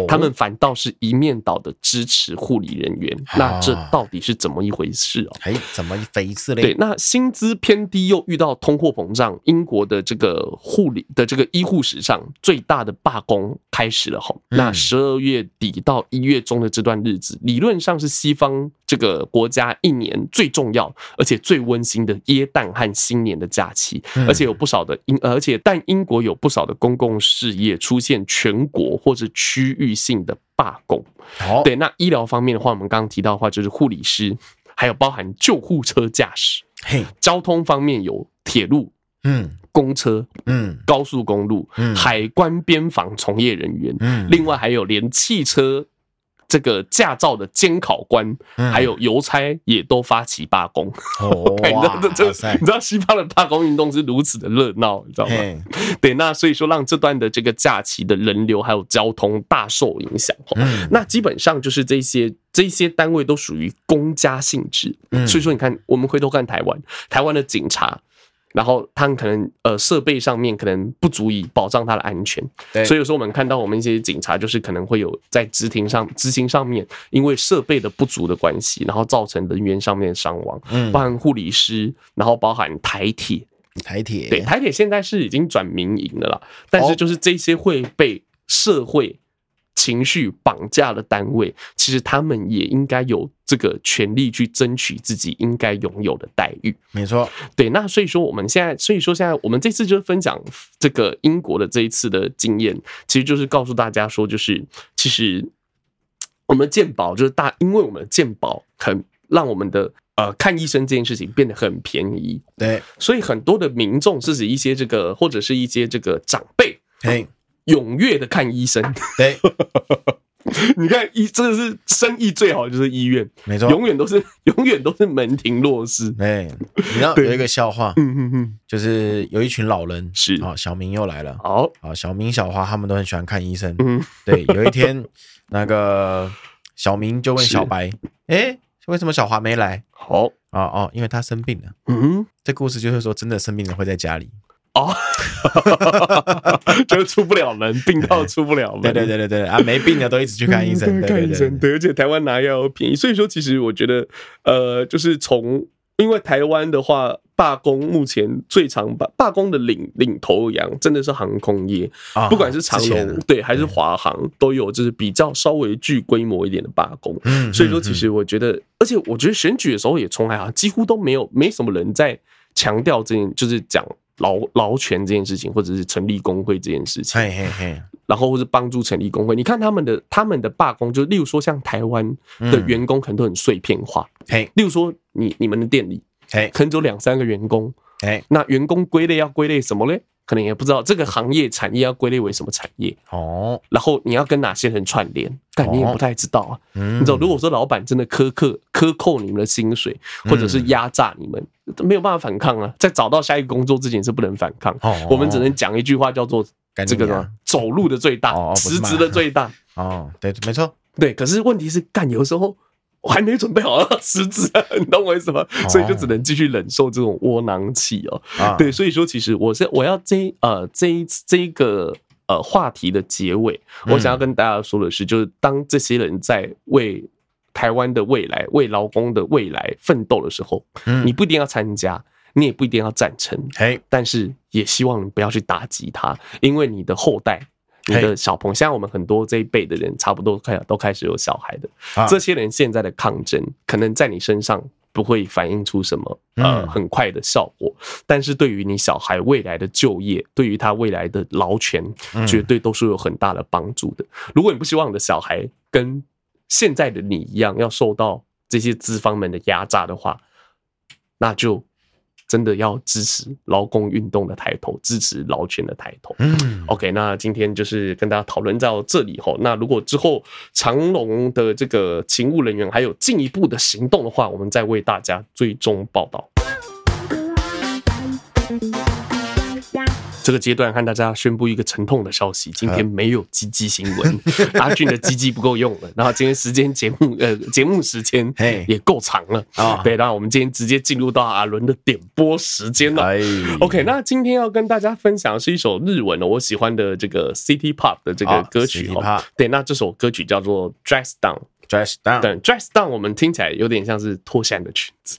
他们反倒是一面倒的支持护理人员，那这到底是怎么一回事哦？哎，怎么一回事嘞？对，那薪资偏低又遇到通货膨胀，英国的这个护理的这个医护史上最大的罢工开始了吼。那十二月底到一月中的这段日子，理论上是西方这个国家一年最重要而且最温馨的耶诞和新年的假期，而且有不少的英，而且但英国有不少的公共事业出现全国或者区。域性的罢工，好，对，那医疗方面的话，我们刚刚提到的话，就是护理师，还有包含救护车驾驶，嘿，交通方面有铁路，嗯，公车，嗯，高速公路，嗯，海关边防从业人员，嗯，另外还有连汽车。这个驾照的监考官，还有邮差也都发起罢工。哦，你知道这这，你知道西方的罢工运动是如此的热闹，你知道吗？对，那所以说让这段的这个假期的人流还有交通大受影响。嗯，那基本上就是这些这些单位都属于公家性质。嗯，所以说你看，我们回头看台湾，台湾的警察。然后他们可能呃设备上面可能不足以保障他的安全，所以有时候我们看到我们一些警察就是可能会有在执勤上执行上面，因为设备的不足的关系，然后造成人员上面的伤亡，嗯，包含护理师，然后包含台铁，台铁。对台铁现在是已经转民营的了，但是就是这些会被社会。情绪绑架的单位，其实他们也应该有这个权利去争取自己应该拥有的待遇。没错，对。那所以说，我们现在，所以说现在我们这次就分享这个英国的这一次的经验，其实就是告诉大家说，就是其实我们健保就是大，因为我们的健保很让我们的呃看医生这件事情变得很便宜。对，所以很多的民众甚至一些这个或者是一些这个长辈。对。踊跃的看医生，对，你看医真的是生意最好的就是医院，没错，永远都是 永远都是门庭若市。哎，你知道有一个笑话，嗯嗯嗯，就是有一群老人是。啊，小明又来了，好。啊，小明小花他们都很喜欢看医生，嗯，对，有一天 那个小明就问小白，哎，为什么小华没来？好。啊哦，因为他生病了，嗯，这故事就是说真的生病了会在家里。哦，就出不了门，病到出不了门。对对对对对啊，没病的都一直去看医生，看医生。对，而且台湾拿药便宜，所以说其实我觉得，呃，就是从因为台湾的话，罢工目前最常罢罢工的领领头羊真的是航空业，不管是长荣对还是华航，都有就是比较稍微具规模一点的罢工。嗯，所以说其实我觉得，而且我觉得选举的时候也从来啊，几乎都没有没什么人在强调这件，就是讲。劳劳权这件事情，或者是成立工会这件事情，嘿嘿嘿，然后或是帮助成立工会。你看他们的他们的罢工，就例如说像台湾的员工可能都很碎片化，嘿，例如说你你们的店里，嘿，可能只有两三个员工，哎，那员工归类要归类什么嘞？可能也不知道这个行业产业要归类为什么产业哦，然后你要跟哪些人串联，但你也不太知道啊。你知道，如果说老板真的苛刻克苛扣你们的薪水，或者是压榨你们，没有办法反抗啊。在找到下一个工作之前是不能反抗，我们只能讲一句话叫做这个什么走路的最大，辞职的最大。哦，对，没错，对。可是问题是，干有时候。我还没准备好要辞职，你懂我意思吗？所以就只能继续忍受这种窝囊气哦。对，所以说其实我是我要这呃这一这一个呃话题的结尾，我想要跟大家说的是，就是当这些人在为台湾的未来、为劳工的未来奋斗的时候，你不一定要参加，你也不一定要赞成，但是也希望你不要去打击他，因为你的后代。你的小朋友，像我们很多这一辈的人，差不多开都开始有小孩的。这些人现在的抗争，可能在你身上不会反映出什么呃很快的效果，但是对于你小孩未来的就业，对于他未来的劳权，绝对都是有很大的帮助的。如果你不希望你的小孩跟现在的你一样，要受到这些资方们的压榨的话，那就。真的要支持劳工运动的抬头，支持劳权的抬头。嗯，OK，那今天就是跟大家讨论到这里吼。那如果之后长隆的这个勤务人员还有进一步的行动的话，我们再为大家追踪报道。这个阶段和大家宣布一个沉痛的消息：今天没有鸡鸡新闻，阿俊的鸡鸡不够用了。然后今天时间节目呃节目时间也够长了啊。对，那我们今天直接进入到阿伦的点播时间了。OK，那今天要跟大家分享的是一首日文的我喜欢的这个 City Pop 的这个歌曲哈。对，那这首歌曲叫做 Dress Down。Dress down，但，Dress down，我们听起来有点像是脱下你的裙子。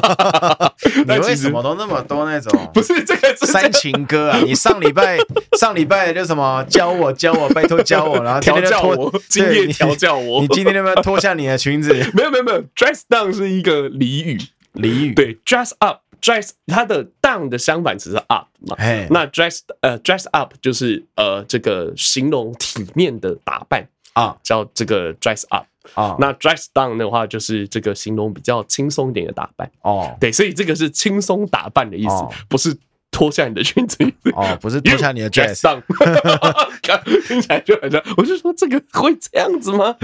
你为什么都那么多那种？不是这个煽情歌啊！你上礼拜 上礼拜就什么教我教我，拜托教我，然后调教我，今天调教我。你今天要不要脱下你的裙子？没有没有没有，Dress down 是一个俚语，俚语。对，Dress up，Dress 它的 down 的相反词是 up 嘛？那 Dress 呃 Dress up 就是呃这个形容体面的打扮。啊，叫这个 dress up 啊，那 dress down 的话就是这个形容比较轻松一点的打扮哦。对，所以这个是轻松打扮的意思，不是脱下你的裙子哦，不是脱下你的 dress down，听起来就很像。我就说这个会这样子吗？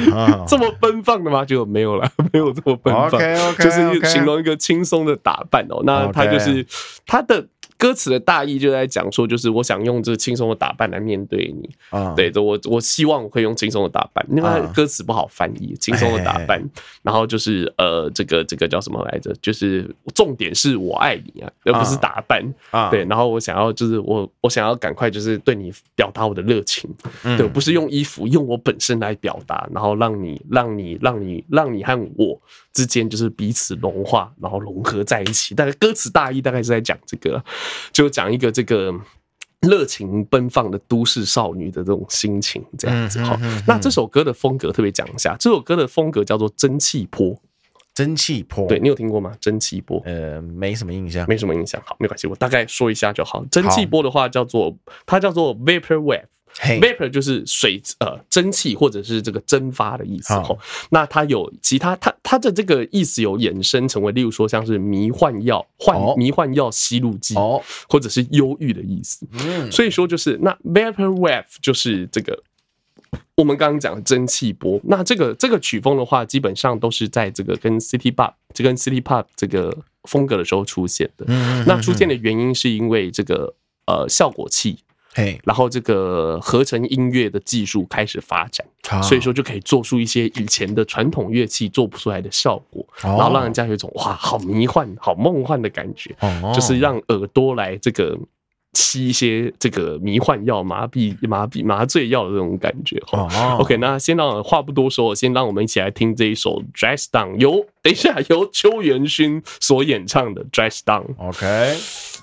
这么奔放的吗？就没有了，没有这么奔放，就是形容一个轻松的打扮哦。那他就是他的。歌词的大意就在讲说，就是我想用这轻松的打扮来面对你。啊，对，我我希望我可以用轻松的打扮，因为歌词不好翻译，轻松的打扮。然后就是呃，这个这个叫什么来着？就是重点是我爱你啊，而不是打扮啊。对，然后我想要就是我我想要赶快就是对你表达我的热情，对，不是用衣服，用我本身来表达，然后让你让你让你让你和我之间就是彼此融化，然后融合在一起。大概歌词大意大概是在讲这个。就讲一个这个热情奔放的都市少女的这种心情，这样子哈。那这首歌的风格特别讲一下，这首歌的风格叫做蒸汽波。蒸汽波，对，你有听过吗？蒸汽波，呃，没什么印象，没什么印象。好，没关系，我大概说一下就好。蒸汽波的话叫做，它叫做 vapor wave。Vapor 就是水呃蒸汽或者是这个蒸发的意思哦，那它有其他它它的这个意思有衍生成为，例如说像是迷幻药幻迷幻药吸入剂哦，或者是忧郁的意思。嗯，所以说就是那 Vapor Wave 就是这个我们刚刚讲的蒸汽波。那这个这个曲风的话，基本上都是在这个跟 City Pop 这跟 City Pop 这个风格的时候出现的。嗯，那出现的原因是因为这个呃效果器。嘿，然后这个合成音乐的技术开始发展，所以说就可以做出一些以前的传统乐器做不出来的效果，然后让人家有一种哇，好迷幻、好梦幻的感觉，就是让耳朵来这个吸一些这个迷幻药、麻痹、麻痹、麻醉药的这种感觉。OK，那先让话不多说，先让我们一起来听这一首《Dress Down》，由等一下由邱元勋所演唱的《Dress Down》。OK。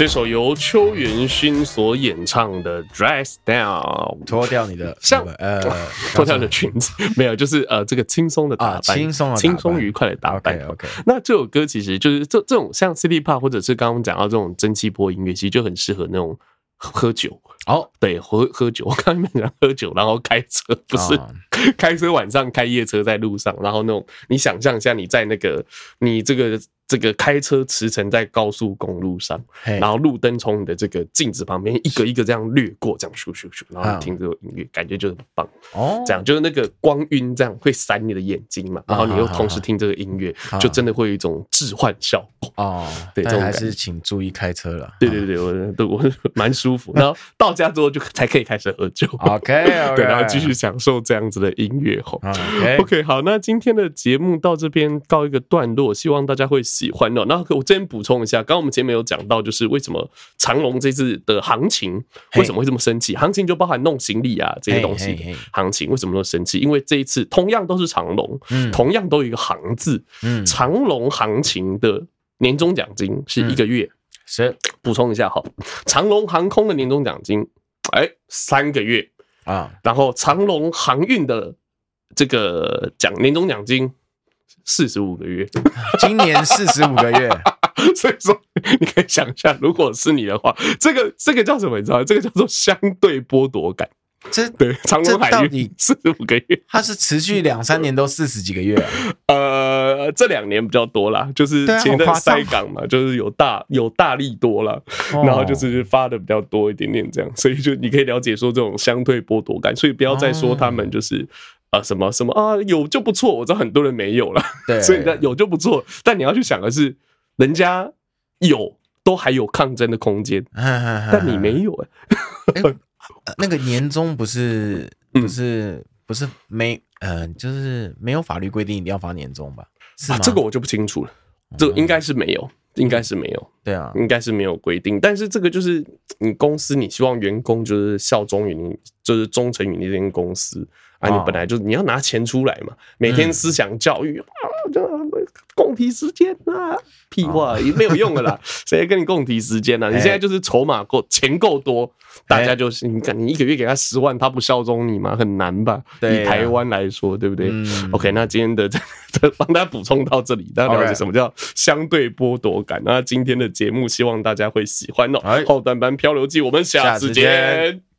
这首由邱元勋所演唱的《Dress Down》，脱掉你的像呃，脱掉你的裙子，没有，就是呃，这个轻松的打扮，轻松轻松愉快的打扮。OK，, okay 那这首歌其实就是这这种像 City Pop 或者是刚刚讲到这种蒸汽波音乐，其实就很适合那种喝酒。哦，对，喝喝酒，我刚才讲喝酒，然后开车，不是、哦、开车，晚上开夜车在路上，然后那种你想象一下，你在那个你这个。这个开车驰骋在高速公路上，然后路灯从你的这个镜子旁边一个一个这样掠过，这样咻咻咻，然后听这个音乐，感觉就很棒。哦，这样就是那个光晕，这样会闪你的眼睛嘛，然后你又同时听这个音乐，就真的会有一种置换效果。哦，对，这种还是请注意开车了。对对对，我都我 蛮舒服。然后到家之后就才可以开始喝酒。OK，对，然后继续享受这样子的音乐。吼，OK，好，那今天的节目到这边告一个段落，希望大家会。喜欢的，那我这边补充一下，刚刚我们前面有讲到，就是为什么长隆这次的行情为什么会这么生气？行情就包含弄行李啊这些东西，行情为什么那么生气？因为这一次同样都是长隆，同样都有一个“行”字，长隆行情的年终奖金是一个月，是。补充一下哈，长隆航空的年终奖金哎三个月。啊，然后长隆航运的这个奖年终奖金。四十五个月，今年四十五个月，所以说你可以想一下，如果是你的话，这个这个叫什么？你知道？这个叫做相对剥夺感。这对长荣海运四十五个月，它是持续两三年都四十几个月，啊。呃，这两年比较多啦，就是前段塞港嘛，就是有大有大力多了，然后就是发的比较多一点点这样，所以就你可以了解说这种相对剥夺感，所以不要再说他们就是。啊，什么什么啊，有就不错。我知道很多人没有了，对，所以有就不错。但你要去想的是，人家有都还有抗争的空间，但你没有哎、欸。那个年终不是不是不是没呃，就是没有法律规定一定要发年终吧？是吗？这个我就不清楚了。这个应该是没有，应该是没有。对啊，应该是没有规定。但是这个就是你公司，你希望员工就是效忠于你，就是忠诚于你这间公司。啊，你本来就是你要拿钱出来嘛，每天思想教育啊，这共体时间啊，屁话也没有用的啦，谁跟你共体时间呢？你现在就是筹码够，钱够多，大家就是你看，你一个月给他十万，他不效忠你吗？很难吧？以台湾来说，对不对？OK，那今天的这 帮大家补充到这里，大家了解什么叫相对剥夺感。那今天的节目希望大家会喜欢哦。后段班漂流记，我们下次见。